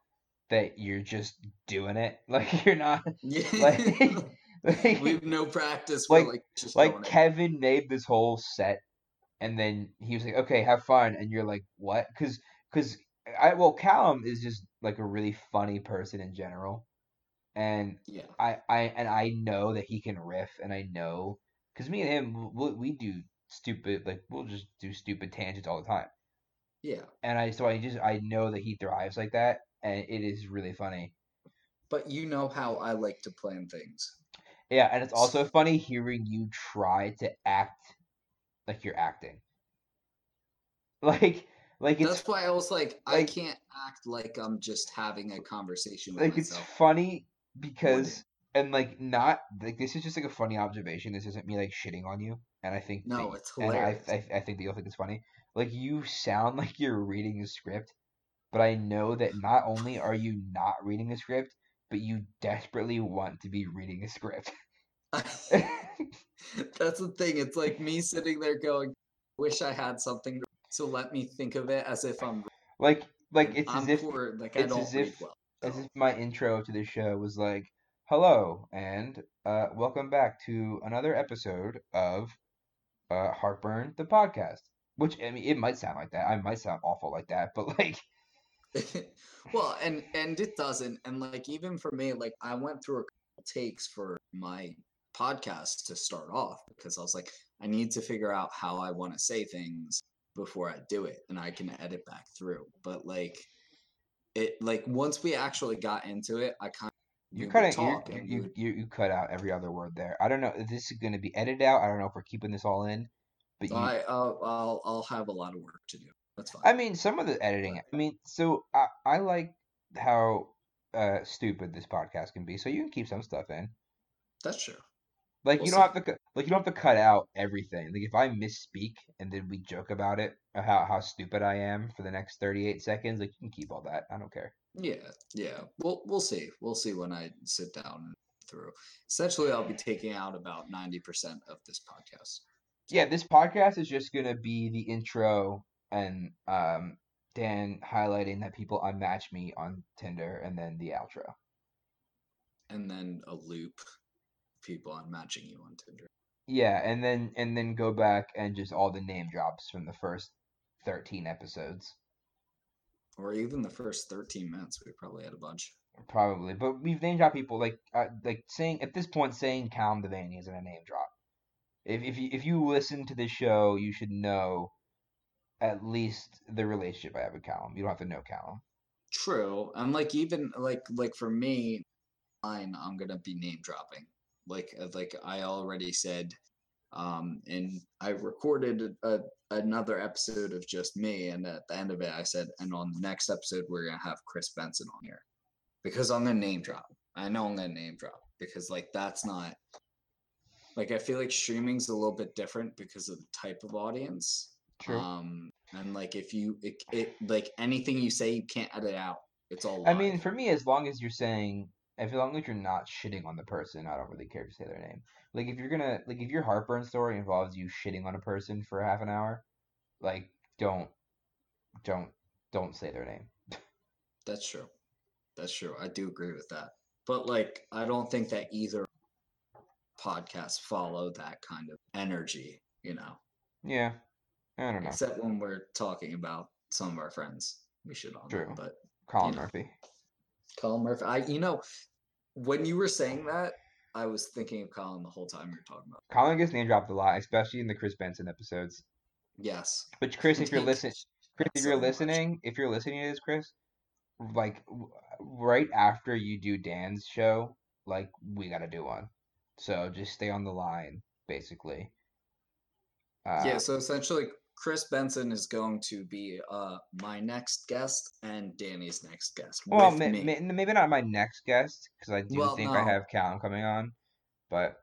that you're just doing it *laughs* like you're not Yeah. like *laughs* Like, *laughs* we have no practice. We're like- like just like in. Kevin made this whole set, and then he was like, "Okay, have fun," and you're like, "What?" Because because I well, Callum is just like a really funny person in general, and yeah. I I and I know that he can riff, and I know because me and him we, we do stupid like we'll just do stupid tangents all the time, Yeah. and I so I just I know that he thrives like that, and it is really funny. But you know how I like to plan things. Yeah, and it's also funny hearing you try to act like you're acting. Like like it's That's why I was like, I can't act like I'm just having a conversation with like it's myself. funny because and like not like this is just like a funny observation. This isn't me like shitting on you, and I think No, that- it's and I. I I think that you'll think it's funny. Like you sound *laughs* like you're reading a script, but I know that not only are you not reading a script, but you desperately want to be reading a script. *laughs* *laughs* That's the thing. It's like me sitting there going, "Wish I had something to let me think of it as if I'm." like like it's I'm as if poor, like I it's don't as if- well. as if my intro to the show was like, "Hello and uh, welcome back to another episode of uh, Heartburn, the podcast." Which I mean, it might sound like that. I might sound awful like that, but like, *laughs* well, and and it doesn't, and like even for me, like I went through a couple takes for my podcast to start off because I was like, I need to figure out how I want to say things before I do it, and I can edit back through. But like, it like once we actually got into it, I kind you cut talk You, you, you you cut out every other word there. I don't know. if This is going to be edited out. I don't know if we're keeping this all in, but you, I I'll, I'll I'll have a lot of work to do. That's fine. I mean, some of the editing. I mean, so I I like how uh stupid this podcast can be. So you can keep some stuff in. That's true. Like We'll you don't have to like you don't have to cut out everything. Like if I misspeak and then we joke about it, how how stupid I am for the next thirty eight seconds, like you can keep all that. I don't care. Yeah, yeah. We'll we'll see. We'll see when I sit down and through. Essentially, I'll be taking out about ninety percent of this podcast. Yeah, this podcast is just gonna be the intro and um Dan highlighting that people unmatch me on Tinder, and then the outro. and then a loop people on matching you on Tinder. Yeah, and then and then go back and just all the name drops from the first thirteen episodes. Or even the first 13 minutes, we probably had a bunch. Probably, but we've name dropped people like uh, like saying at this point saying Callum Devaney isn't a name drop. If if you if you listen to the show, you should know at least the relationship I have with Callum. You don't have to know Callum. True. And like even like like for me, mine I'm gonna be name dropping. Like uh, like I already said, um, and I recorded a, another episode of just me, and at the end of it, I said, and on the next episode, we're gonna have Chris Benson on here because I'm gonna name drop. I know I'm gonna name drop because like that's not like I feel like streaming's a little bit different because of the type of audience. True. Um, and like if you it, it like anything you say, you can't edit out. It's all. I mean, for me, as long as you're saying, as long as you're not shitting on the person, I don't really care to say their name. Like if you're gonna, like if your heartburn story involves you shitting on a person for half an hour, like don't, don't, don't say their name. That's true. That's true. I do agree with that. But like, I don't think that either podcasts follow that kind of energy. You know, Yeah, I don't know. except when we're talking about some of our friends. We should all True. them, but Colin know. Murphy. Colin Murphy. I, you know, when you were saying that, I was thinking of Colin the whole time you were talking about. Colin gets name dropped a lot, especially in the Chris Benson episodes. Yes. But Chris, if you're *laughs* listening, Chris, if you're much. listening, if you're listening to this, Chris, like right after you do Dan's show, like we gotta do one. So just stay on the line, basically. Uh, yeah. So essentially, Chris Benson is going to be uh my next guest and Danny's next guest. Well, me. may, maybe not my next guest because I do Well, think I have Callum coming on, but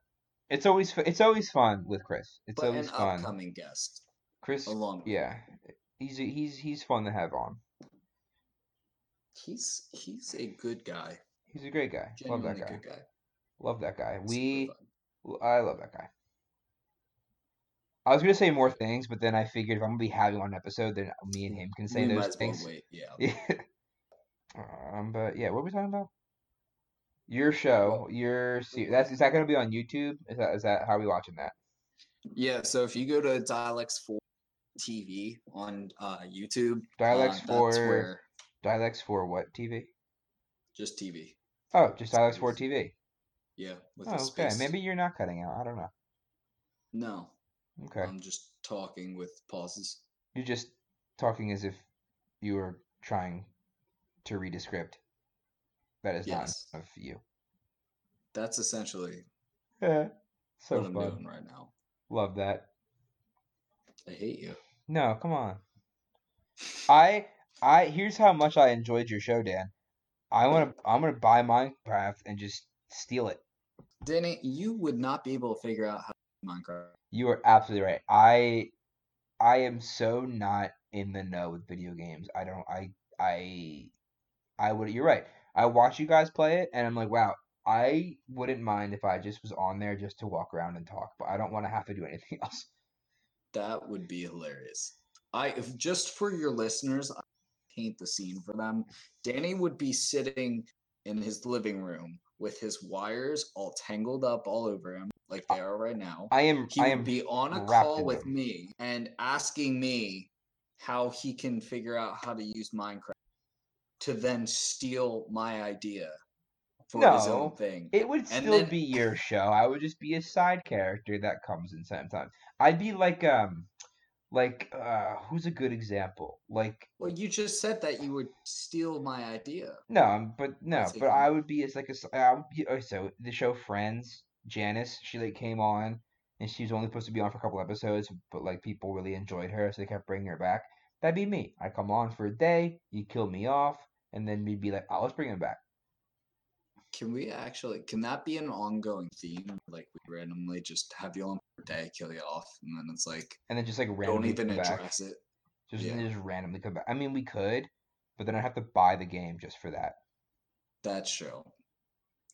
it's always fu- it's always fun with Chris. It's but always an fun. upcoming guest Chris, along. yeah, he's he's he's fun to have on. He's he's a good guy. He's a great guy. Love that guy. guy. Love that guy. Super We I love that guy. I was gonna say more things, but then I figured if I'm gonna be having one episode, then me and him can say we those well things. wait. Yeah. *laughs* Um, but yeah, what were we talking about? Your show, your se- that's is that going to be on YouTube? Is that is that how are we watching that? Yeah, so if you go to Dialex 4 TV on uh, YouTube, Dialex uh, for where Dialex for what TV? just TV. Oh, just Dialex for TV. Yeah, Oh, okay. Maybe you're not cutting out. I don't know. No, Okay. I'm just talking with pauses. You're just talking as if you were trying to read a script that is Yes. not of you. That's essentially Yeah. So what I'm fun. doing right now. Love that. I hate you. No, come on. I I here's how much I enjoyed your show, Dan. I want to I'm gonna buy Minecraft and just steal it. Danny, you would not be able to figure out how to Minecraft. You are absolutely right. I I am so not in the know with video games. I don't I I I would you're right. I watch you guys play it and I'm like, wow, I wouldn't mind if I just was on there just to walk around and talk, but I don't want to have to do anything *laughs* else. That would be hilarious. I if just for your listeners, I paint the scene for them. Danny would be sitting in his living room with his wires all tangled up all over him, like they are right now. I am He I am be on a call with them. me and asking me how he can figure out how to use Minecraft to then steal my idea for his own thing. It would still then- be your show. I would just be a side character that comes in sometimes. I'd be like um like uh who's a good example? Like Well, you just said that you would steal my idea. no, um, but no, take but. I would be as like a I would be, so the show Friends, Janice, she like came on and she was only supposed to be on for a couple episodes, but like people really enjoyed her, so they kept bringing her back. That'd be me. I come on for a day, you kill me off, and then we'd be like, oh, let's bring him back. Can we actually? Can that be an ongoing theme? Like we randomly just have you on for a day, kill you off, and then it's like And then just like don't randomly even come back. address it. Just Yeah. just randomly come back. I mean, we could, but then I'd have to buy the game just for that. That show.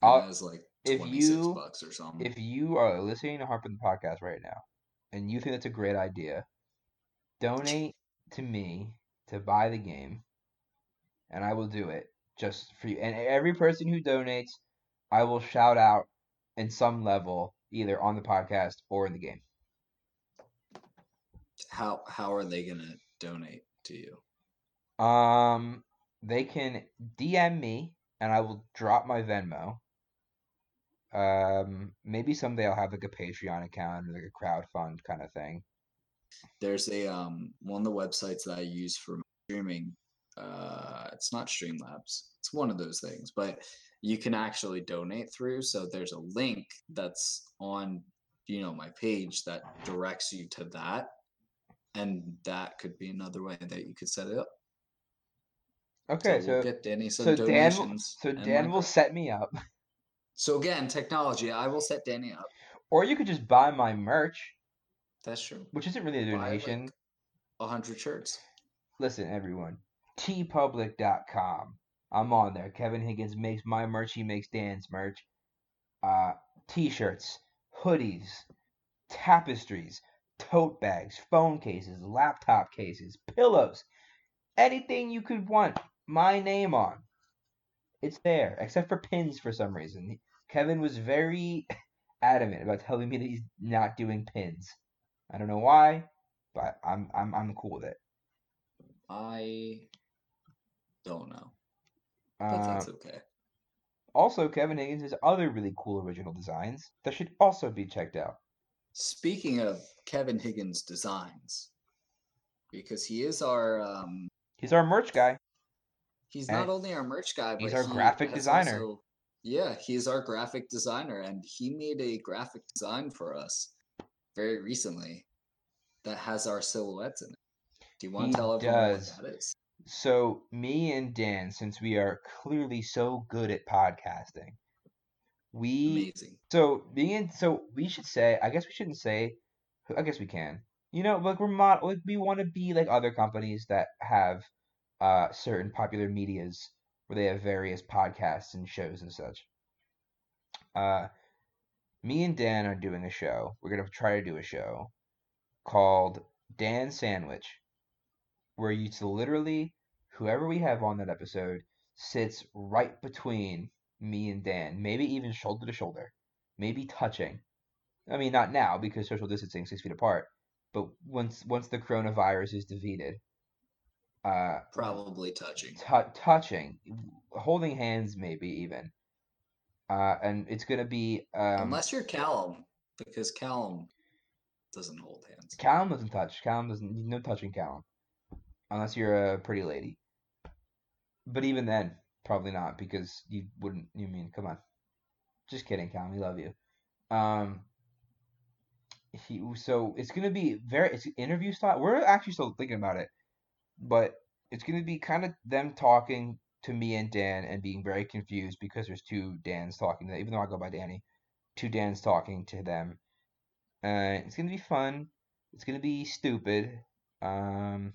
I'll- That is like if twenty six you- bucks or something. If you are listening to Heartburn the podcast right now, and you think that's a great idea, donate to me to buy the game, and I will do it just for you. And every person who donates, I will shout out in some level, either on the podcast or in the game. how how are they gonna donate to you? Um, they can DM me, and I will drop my Venmo. Um, maybe someday I'll have like a Patreon account or like a crowdfund kind of thing. There's a um one of the websites that I use for streaming. Uh, it's not Streamlabs. It's one of those things, but you can actually donate through. So there's a link that's on you know my page that directs you to that, and that could be another way that you could set it up. Okay, so so we'll get Danny some so Dan, will, donations. so Dan will set me up, *laughs* So again, technology. I will set Danny up. or you could just buy my merch, That's true. which isn't really a donation. A hundred shirts. Listen, everyone, TeePublic.com. I'm on there. Kevin Higgins makes my merch. He makes Dan's merch. Uh, t-shirts, hoodies, tapestries, tote bags, phone cases, laptop cases, pillows, anything you could want my name on. It's there, except for pins for some reason. Kevin was very *laughs* adamant about telling me that he's not doing pins. I don't know why, but I'm I'm I'm cool with it. I don't know, but Uh, that's okay. also, Kevin Higgins has other really cool original designs that should also be checked out. Speaking of Kevin Higgins designs, because he is our um, He's our merch guy. he's And not only our merch guy, he's our he graphic designer. also- yeah, he's our graphic designer, and he made a graphic design for us very recently that has our silhouettes in it. Do you want He to tell everyone does. what that is? So, me and Dan, since we are clearly so good at podcasting, we Amazing. so me and so we should say. I guess we shouldn't say. I guess we can. You know, like we're mod, like we want to be like other companies that have uh certain popular medias where they have various podcasts and shows and such. Uh, me and Dan are doing a show. We're gonna try to do a show called Dan Sandwich, where you to literally whoever we have on that episode sits right between me and Dan, maybe even shoulder to shoulder, maybe touching. I mean, not now because social distancing, six feet apart. But once once the coronavirus is defeated, uh, Probably touching. tou touching, holding hands, maybe even. Uh, and it's gonna be um, Unless you're Callum, because Callum doesn't hold hands. Callum doesn't touch. Callum doesn't. No touching Callum, unless you're a pretty lady. But even then, probably not because you wouldn't. You mean, come on. Just kidding, Callum. We love you. Um. He so it's gonna be very it's interview style. We're actually still thinking about it, but it's gonna be kind of them talking to me and Dan and being very confused because there's two Dans talking. to them, Even though I go by Danny, two Dans talking to them. Uh, it's gonna be fun. It's gonna be stupid. Um,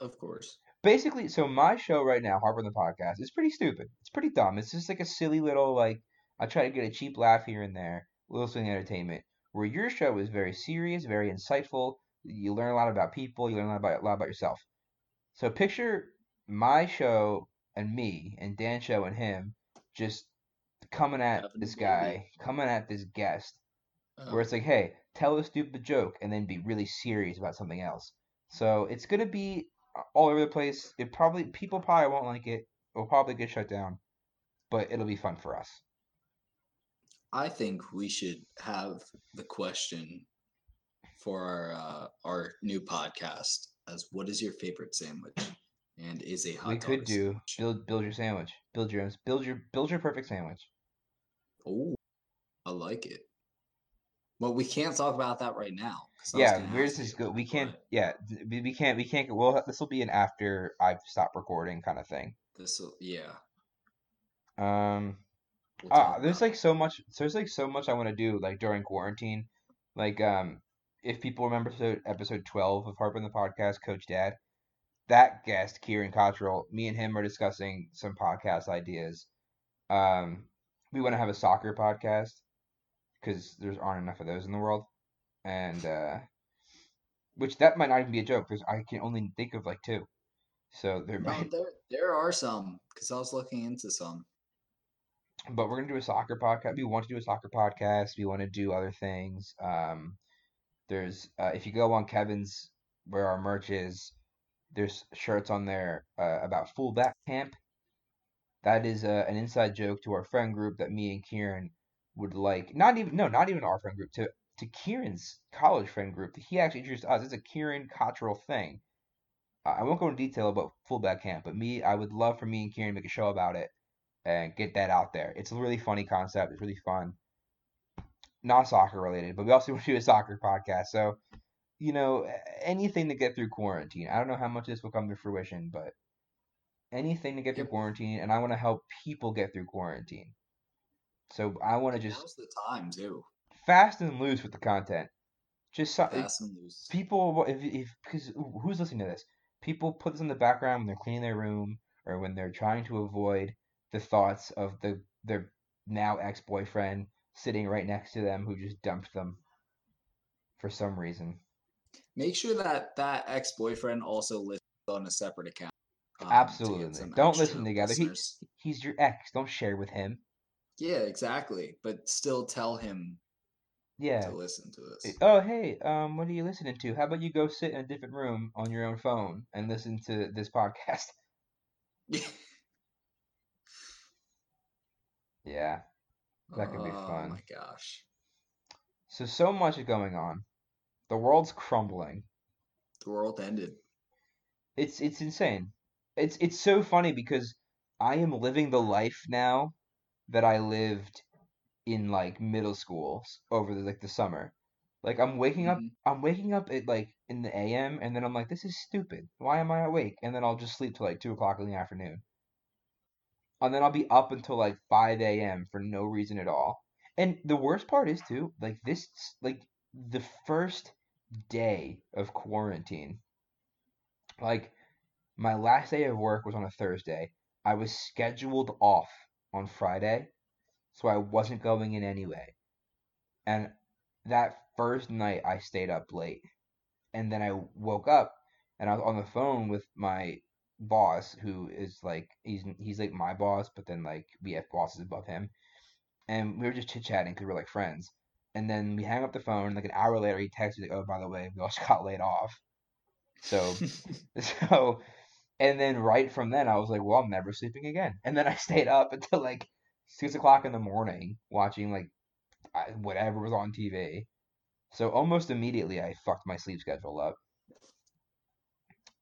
Of course. basically, so my show right now, Heartburn the podcast, is pretty stupid. It's pretty dumb. It's just like a silly little like I try to get a cheap laugh here and there, little swing entertainment. Where your show is very serious, very insightful. You learn a lot about people. You learn a lot about a lot about yourself. So picture my show and me and Dan show and him just coming at Having this guy, coming at this guest Oh, where it's like, hey, tell a stupid joke and then be really serious about something else. So it's gonna be all over the place. It probably people probably won't like it. It'll probably get shut down, but it'll be fun for us. I think we should have the question for our uh, our new podcast as what is your favorite sandwich? And is a hot we could do sandwich? build build your sandwich, build your build your build your perfect sandwich. Oh, I like it. Well, we can't talk about that right now. Yeah, we're just go. We can't. Yeah, we, we can't. We can't. Well, this will be an after I've stopped recording kind of thing. This, will- yeah. Um. We'll Ah, there's like so much. There's like so much I want to do like during quarantine. Like um, if people remember episode episode twelve of Heartburn the podcast, Coach Dad, that guest Kieran Cottrell, me and him are discussing some podcast ideas. Um, we want to have a soccer podcast because there's aren't enough of those in the world, and uh, which that might not even be a joke because I can only think of like two. So there No, might, there there are some because I was looking into some. but we're gonna do a soccer podcast. We want to do a soccer podcast. We want to do other things. Um, there's uh, if you go on Kevin's where our merch is, there's shirts on there uh, about fullback camp. That is uh, an inside joke to our friend group that me and Kieran would like. Not even no, not even our friend group to to Kieran's college friend group that he actually introduced us. It's a Kieran Cottrell thing. I won't go into detail about fullback camp, but me, I would love for me and Kieran to make a show about it and get that out there. It's a really funny concept. It's really fun. Not soccer related, but we also want *laughs* to do a soccer podcast. So, you know, anything to get through quarantine. I don't know how much this will come to fruition, but anything to get through quarantine, and I want to help people get through quarantine. So I want to just Now's the time too. fast and loose with the content. Just so, Fast and loose. people if if because who's listening to this people put this in the background when they're cleaning their room or when they're trying to avoid the thoughts of the their now ex-boyfriend sitting right next to them who just dumped them for some reason Make sure that that ex boyfriend also listens on a separate account. um, absolutely don't listen together he, he's your ex don't share with him Yeah, exactly. But still tell him yeah to listen to this. oh hey um what are you listening to how about you go sit in a different room on your own phone and listen to this podcast *laughs* yeah That could be fun. Oh my gosh. so so much is going on the world's crumbling The world ended. It's it's insane. It's it's so funny because I am living the life now that I lived in like middle school over the like the summer. Like I'm waking up Mhm. I'm waking up at like in the AM and then I'm like, this is stupid. Why am I awake? And then I'll just sleep till like two o'clock in the afternoon. And then I'll be up until like five AM for no reason at all. And the worst part is too, like this like the first day of quarantine like my last day of work was on a Thursday. I was scheduled off on Friday, so I wasn't going in anyway. And that first night I stayed up late. And then I woke up and I was on the phone with my boss who is like he's he's like my boss, but then like we have bosses above him, and we were just chit chatting because we're like friends. And then we hang up the phone. And Like an hour later, he texts me like, "Oh, by the way, we all *laughs* just got laid off." So, *laughs* *laughs* so, and then right from then, I was like, "Well, I'm never sleeping again." And then I *laughs* stayed up until like six o'clock in the morning watching like whatever was on TV. So almost immediately, I fucked my sleep schedule up.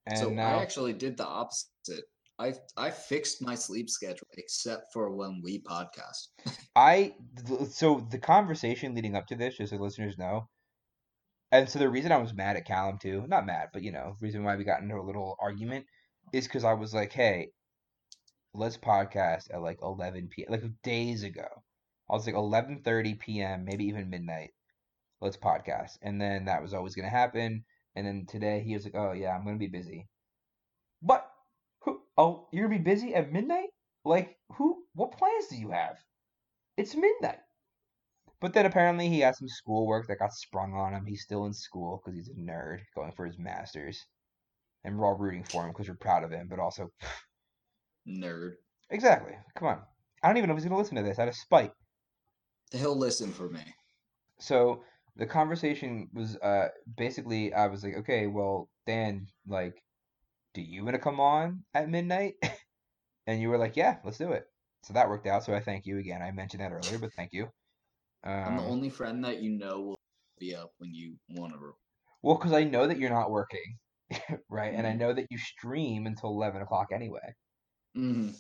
And so now, I actually did the opposite. I I fixed my sleep schedule except for when we podcast. *laughs* I so the conversation leading up to this, just so listeners know, and so the reason I was mad at Callum too, not mad, but you know, reason why we got into a little argument is because I was like, hey, let's podcast at like 11 p.m. like days ago. I was like 11:30 p.m., maybe even midnight. Let's podcast, and then that was always gonna happen. And then today he was like, oh yeah, I'm gonna be busy. What? Who? Oh, you're gonna be busy at midnight? Like who? What plans do you have? It's midnight. But then apparently he had some schoolwork that got sprung on him. He's still in school because he's a nerd going for his master's. And we're all rooting for him because we're proud of him, but also. Nerd. Exactly. Come on. I don't even know if he's going to listen to this out of spite. He'll listen for me. So the conversation was uh basically I was like, okay, well, Dan, like, do you want to come on at midnight? *laughs* and you were like, yeah, let's do it. So that worked out. So I thank you again. I mentioned that earlier, but thank you. Um, I'm the um, only friend that you know will be up when you want to. Well, because I know that you're not working, *laughs* right? And I mm-hmm. know that you stream until eleven o'clock anyway. Mm-hmm.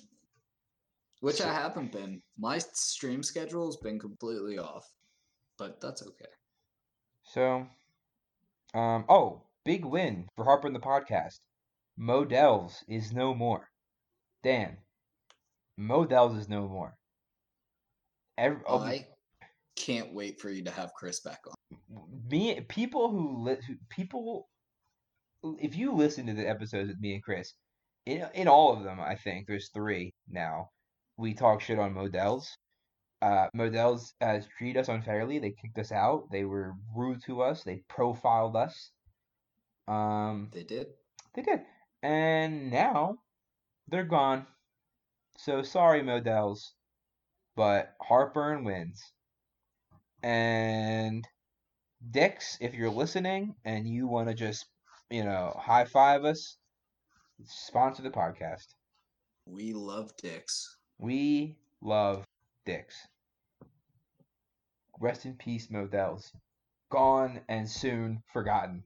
Which so, I haven't been. My stream schedule has been completely off, but that's okay. So, um, oh, big win for Heartburn the podcast. Modell's is no more. Dan, Modell's is no more. Every, oh, I can't wait for you to have Chris back on. Me, people who, li- people, if you listen to the episodes with me and Chris, in in all of them, I think there's three now. We talk shit on Modell's. Uh, Modell's has treated us unfairly. They kicked us out. They were rude to us. They profiled us. Um, they did. They did. And now they're gone. So sorry, Modell's, but Heartburn wins. And Dick's, if you're listening and you want to just, you know, high five us, sponsor the podcast. We love dicks. We love dicks. Rest in peace, Modell's. Gone and soon forgotten.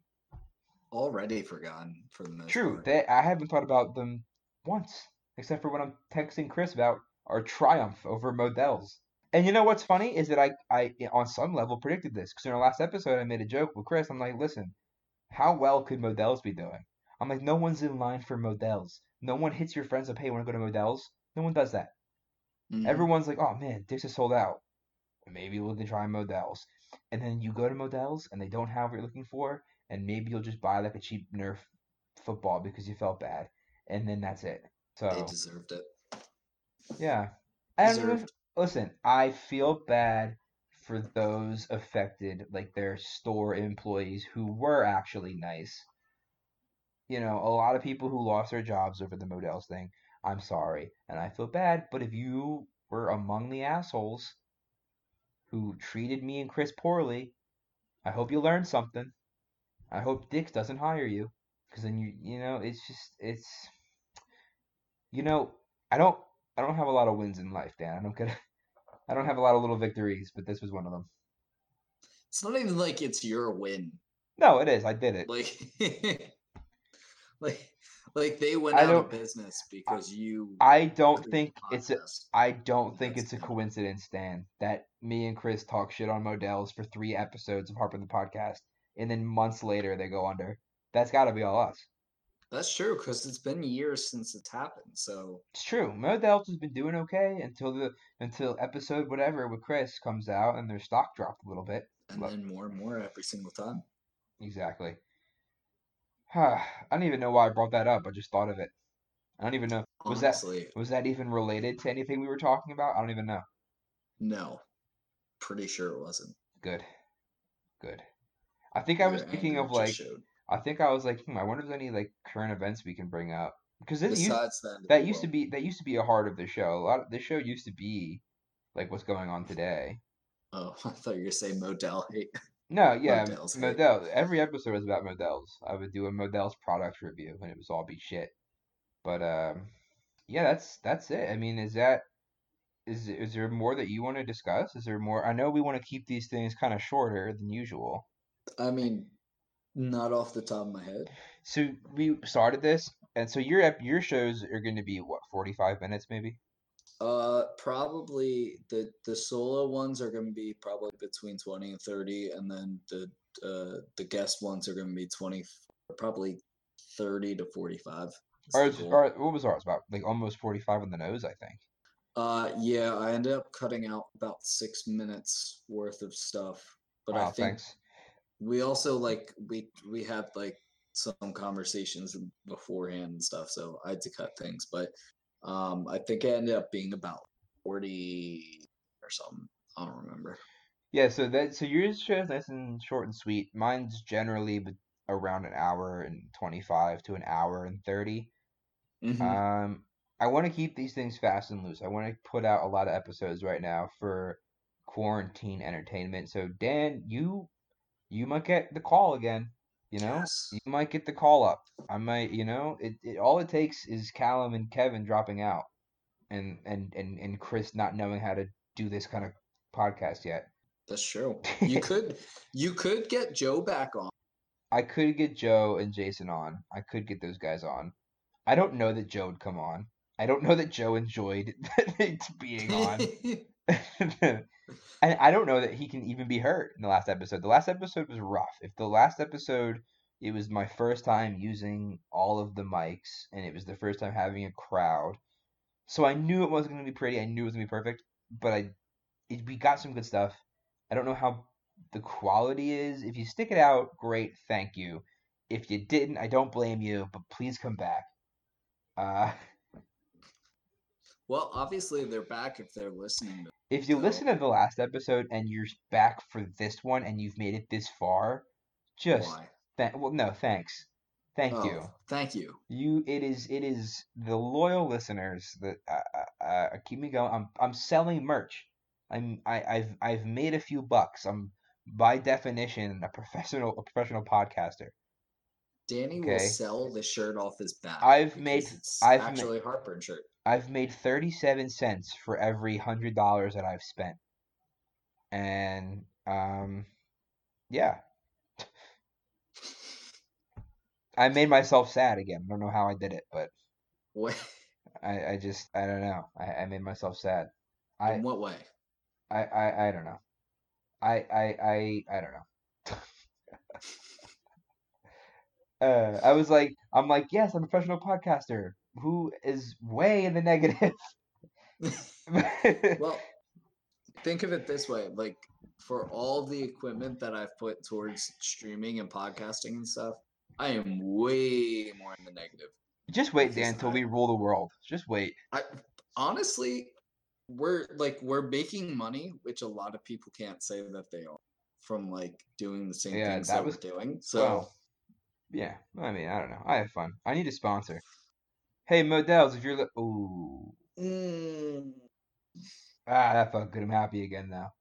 Already forgotten for the most True. Part. They, I haven't thought about them once, except for when I'm texting Chris about our triumph over Modell's. And you know what's funny is that I, I on some level predicted this because in our last episode I made a joke with Chris. I'm like, listen, how well could Modell's be doing? I'm like, no one's in line for Modell's. No one hits your friends up, hey, want to go to Modell's? No one does that. Mm-hmm. Everyone's like, oh man, Dick's is sold out. Maybe we'll try Modell's. And then you go to Modell's and they don't have what you're looking for, and maybe you'll just buy like a cheap Nerf football because you felt bad, and then that's it. So they deserved it. Yeah, I don't even, listen. I feel bad for those affected, like their store employees who were actually nice. You know, a lot of people who lost their jobs over the Modell's thing. I'm sorry, and I feel bad. But if you were among the assholes who treated me and Chris poorly, I hope you learned something. I hope Dick's doesn't hire you, because then you you know it's just it's you know I don't I don't have a lot of wins in life, Dan. I don't get I don't have a lot of little victories, but this was one of them. It's not even like it's your win. No, it is. I did it. Like *laughs* like like they went out of business because you. I don't think it's a. I don't think it's a coincidence, Dan, that me and Chris talk shit on Modell's for three episodes of Heartburn the podcast, and then months later they go under. That's got to be all us. That's true because it's been years since it's happened. So it's true. Modell's has been doing okay until the until episode whatever with Chris comes out and their stock dropped a little bit. And then more and more every single time. Exactly. Huh. *sighs* I don't even know why I brought that up. I just thought of it. I don't even know. Was Honestly, that was that even related to anything we were talking about? I don't even know. No, pretty sure it wasn't. Good, good. I think Your I was thinking of like. I think I was like, hmm, I wonder if there's any like current events we can bring up because this Besides that, that used to be that used to be a heart of the show. A lot of the show used to be like what's going on today. Oh, *laughs* I thought you were gonna say Modell hate. No, *laughs* yeah, Modell's hate. Modell. Every episode was about Modell's. I would do a Modell's product review, and it was all be shit. But um, yeah, that's that's it. I mean, is that is is there more that you want to discuss? Is there more? I know we want to keep these things kind of shorter than usual. I mean, not off the top of my head. So we started this, and so your your shows are going to be what forty five minutes maybe. Uh, probably the the solo ones are going to be probably between twenty and thirty, and then the uh the guest ones are going to be twenty, probably thirty to forty five. Ours, our, what was ours about? Like almost forty five on the nose, I think. Uh, yeah, I ended up cutting out about six minutes worth of stuff, but I think thanks. We also like we we had like some conversations beforehand and stuff, so I had to cut things, but um, I think it ended up being about forty or something. I don't remember. Yeah, so that so yours shows nice and short and sweet. Mine's generally around an hour and twenty five to an hour and 30 Mhm. Um, I want to keep these things fast and loose. I want to put out a lot of episodes right now for quarantine entertainment. So Dan, you you might get the call again. You know, Yes. you might get the call up. I might, you know, it, it all it takes is Callum and Kevin dropping out, and and and and Chris not knowing how to do this kind of podcast yet. That's true. You *laughs* could you could get Joe back on. I could get Joe and Jason on. I could get those guys on. I don't know that Joe would come on. I don't know that Joe enjoyed *laughs* being on. *laughs* *laughs* and I don't know that he can even be hurt in the last episode. The last episode was rough. If the last episode it was my first time using all of the mics and it was the first time having a crowd. So I knew it wasn't going to be pretty. I knew it was going to be perfect, but I it, we got some good stuff. I don't know how the quality is. If you stick it out, great, thank you. If you didn't, I don't blame you, but please come back. Uh *laughs* well, obviously they're back if they're listening. To If you So- listen to the last episode and you're back for this one and you've made it this far, just th- well, no, thanks, thank Oh, you. Thank you. You, it is, it is the loyal listeners that uh, uh, uh, keep me going. I'm, I'm selling merch. I'm, I, I've, I've made a few bucks. I'm by definition a professional, a professional podcaster. Danny Okay. will sell the shirt off his back. I've made- it's I've actually a Heartburn shirt. I've made 37 cents for every hundred dollars that I've spent. And, um, yeah. I made myself sad again. I don't know how I did it, but What? I, I just I don't know. I, I made myself sad. I, In what way? I, I, I don't know. I I I I don't know. *laughs* uh, I was like, I'm like, yes, I'm a professional podcaster who is way in the negative. *laughs* well, *laughs* think of it this way: like for all the equipment that I've put towards streaming and podcasting and stuff, I am way more in the negative. Just wait, Dan, until we rule the world. Just wait. I honestly, we're like we're making money, which a lot of people can't say that they are from like doing the same Yeah, things that that, was- we're doing. So Well, yeah. I mean, I don't know. I have fun. I need a sponsor. Hey, Modell's, if you're li- ooh mm, ah, that felt good. I'm happy again now.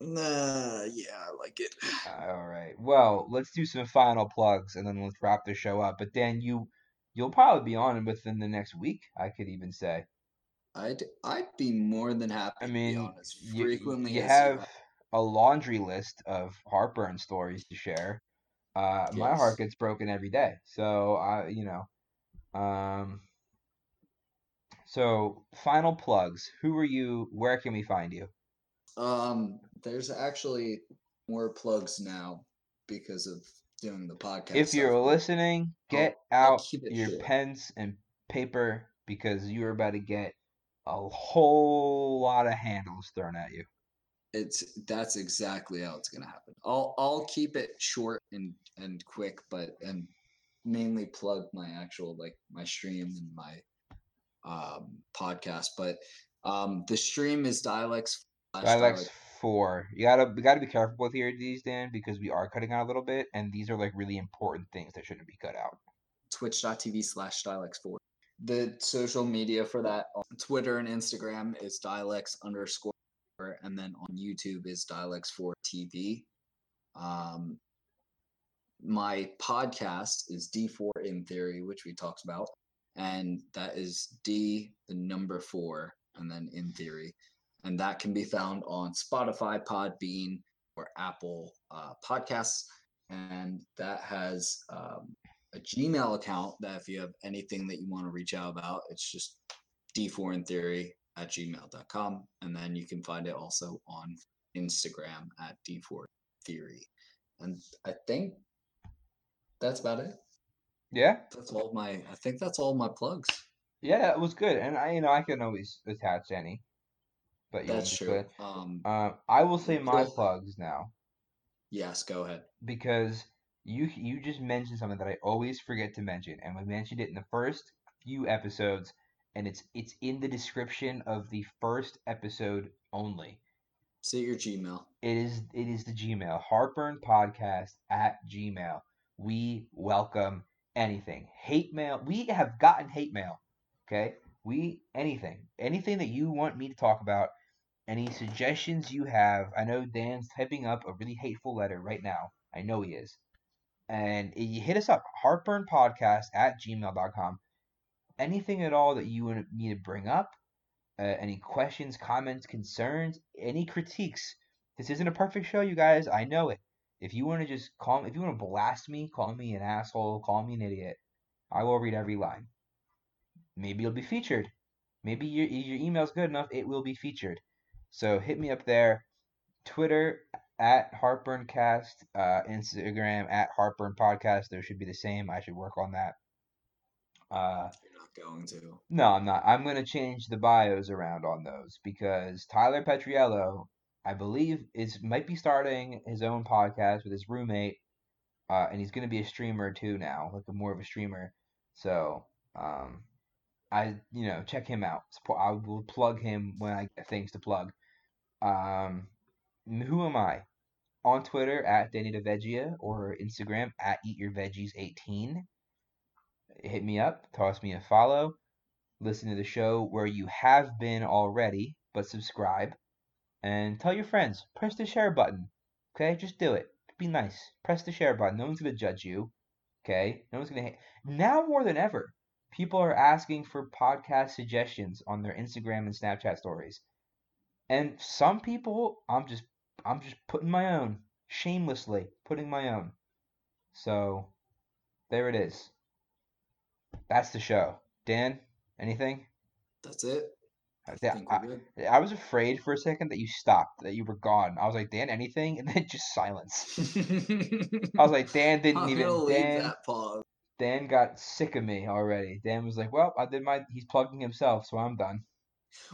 nah, yeah, I like it. All right. Well, let's do some final plugs and then let's wrap the show up. But Dan, you you'll probably be on within the next week. I could even say. I'd I'd be more than happy. I to mean, be on as you, frequently you as have you a laundry list of heartburn stories to share. Uh, my heart gets broken every day. So I, you know, um. So final plugs. Who are you? Where can we find you? Um, there's actually more plugs now because of doing the podcast. If you're stuff, listening, get out your short. pens and paper because you are about to get a whole lot of handles thrown at you. It's that's exactly how it's gonna happen. I'll I'll keep it short and and quick, but and mainly plug my actual like my stream and my um podcast. But um the stream is Dialex. Dialex dialect- four. You gotta we gotta be careful with here these Dan because we are cutting out a little bit and these are like really important things that shouldn't be cut out. Twitch.tv slash Dialex four. the social media for that on Twitter and Instagram is Dialex underscore, and then on YouTube is Dialex for TV. Um, my podcast is D4 in theory, which we talked about, and that is D the number four, and then in theory, and that can be found on Spotify, Podbean, or Apple uh, Podcasts, and that has um, a Gmail account that if you have anything that you want to reach out about, it's just D4 in theory at gmail.com. And then you can find it also on Instagram at D4 theory. And I think that's about it. Yeah, That's all my, I think that's all my plugs. yeah, it was good, and I, you know, I can always attach any, but you That's true. Um, Um, I will say my plugs now yes, go ahead. because you you just mentioned something that I always forget to mention, and we mentioned it in the first few episodes, and it's it's in the description of the first episode only. Say your Gmail. It is it is the Gmail Heartburn Podcast at Gmail. We welcome anything. Hate mail. We have gotten hate mail. Okay? We anything. Anything that you want me to talk about. Any suggestions you have. I know Dan's typing up a really hateful letter right now. I know he is. And you hit us up, Heartburn Podcast at gmail.com. Anything at all that you want me to bring up, uh, any questions, comments, concerns, any critiques. This isn't a perfect show, you guys. I know it. If you want to just call, if you want to blast me, call me an asshole, call me an idiot. I will read every line. Maybe you'll be featured. Maybe your your email's good enough, it will be featured. So hit me up there. Twitter at HeartburnCast, uh, Instagram at Heartburn Podcast. There should be the same. I should work on that. Uh, You're not going to. no, I'm not. I'm going to change the bios around on those because Tyler Petriello, I believe, is might be starting his own podcast with his roommate, uh, and he's going to be a streamer too now, like a more of a streamer. So, um, I you know check him out. I will plug him when I get things to plug. Um, who am I? On Twitter at Danny DeVeggia or Instagram at Eat Your Veggies 18 hit me up, toss me a follow, listen to the show where you have been already, but subscribe, and tell your friends. Press the share button. Okay, just do it. Be nice. Press the share button. No one's gonna judge you. Okay, no one's gonna. Now more than ever, people are asking for podcast suggestions on their Instagram and Snapchat stories, and some people, I'm just, I'm just putting my own, shamelessly putting my own. So, there it is. That's the show. Dan, anything? That's it. I, I I. Was afraid for a second that you stopped, that you were gone. I was like, Dan, anything? *laughs* And then just silence. I was like, Dan *laughs* didn't I'm even. Dan, that pause. Dan got sick of me already. Dan was like, well, I did my. He's plugging himself, so I'm done.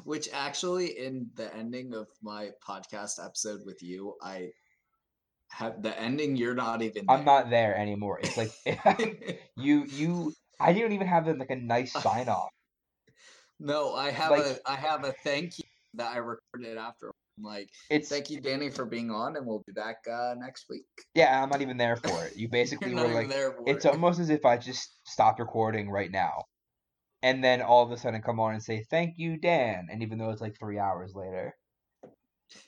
Which actually, in the ending of my podcast episode with you, I have the ending. You're not even. I'm not there anymore. It's like *laughs* you, you. I didn't even have like a nice sign off. No, I have Like- a I have a thank you that I recorded after. I'm like, It's thank you, Danny, for being on, and we'll be back uh, next week. yeah. I'm not even there for it. You *laughs* basically were like, It's it. almost as if I just stopped recording right now. And then all of a sudden come on and say, Thank you, Dan. And even though it's like three hours later.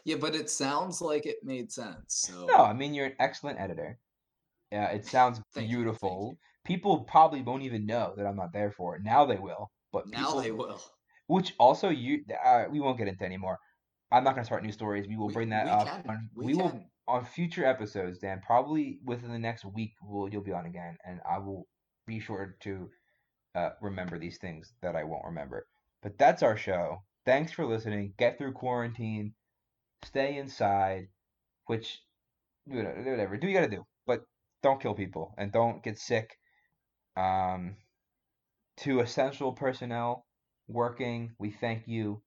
Yeah, but it sounds like it made sense. So No, I mean, you're an excellent editor. Yeah, it sounds Thank you, beautiful. you. People probably won't even know that I'm not there for it. Now they will. But now people, they will. Which also, you, uh, we won't get into anymore. I'm not going to start new stories. We will We- bring that we up. Can. On, we, we will on future episodes, Dan. Probably within the next week, we'll you'll be on again, and I will be sure to uh, remember these things that I won't remember. But that's our show. Thanks for listening. Get through quarantine. Stay inside. Which, whatever. Do what you gotta do, but don't kill people and don't get sick. Um, to essential personnel working, we thank you.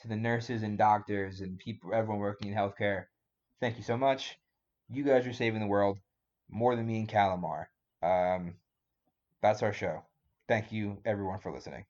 To the nurses and doctors and people, everyone working in healthcare, thank you so much. You guys are saving the world more than me and Calamar. Um, that's our show. Thank you, everyone, for listening.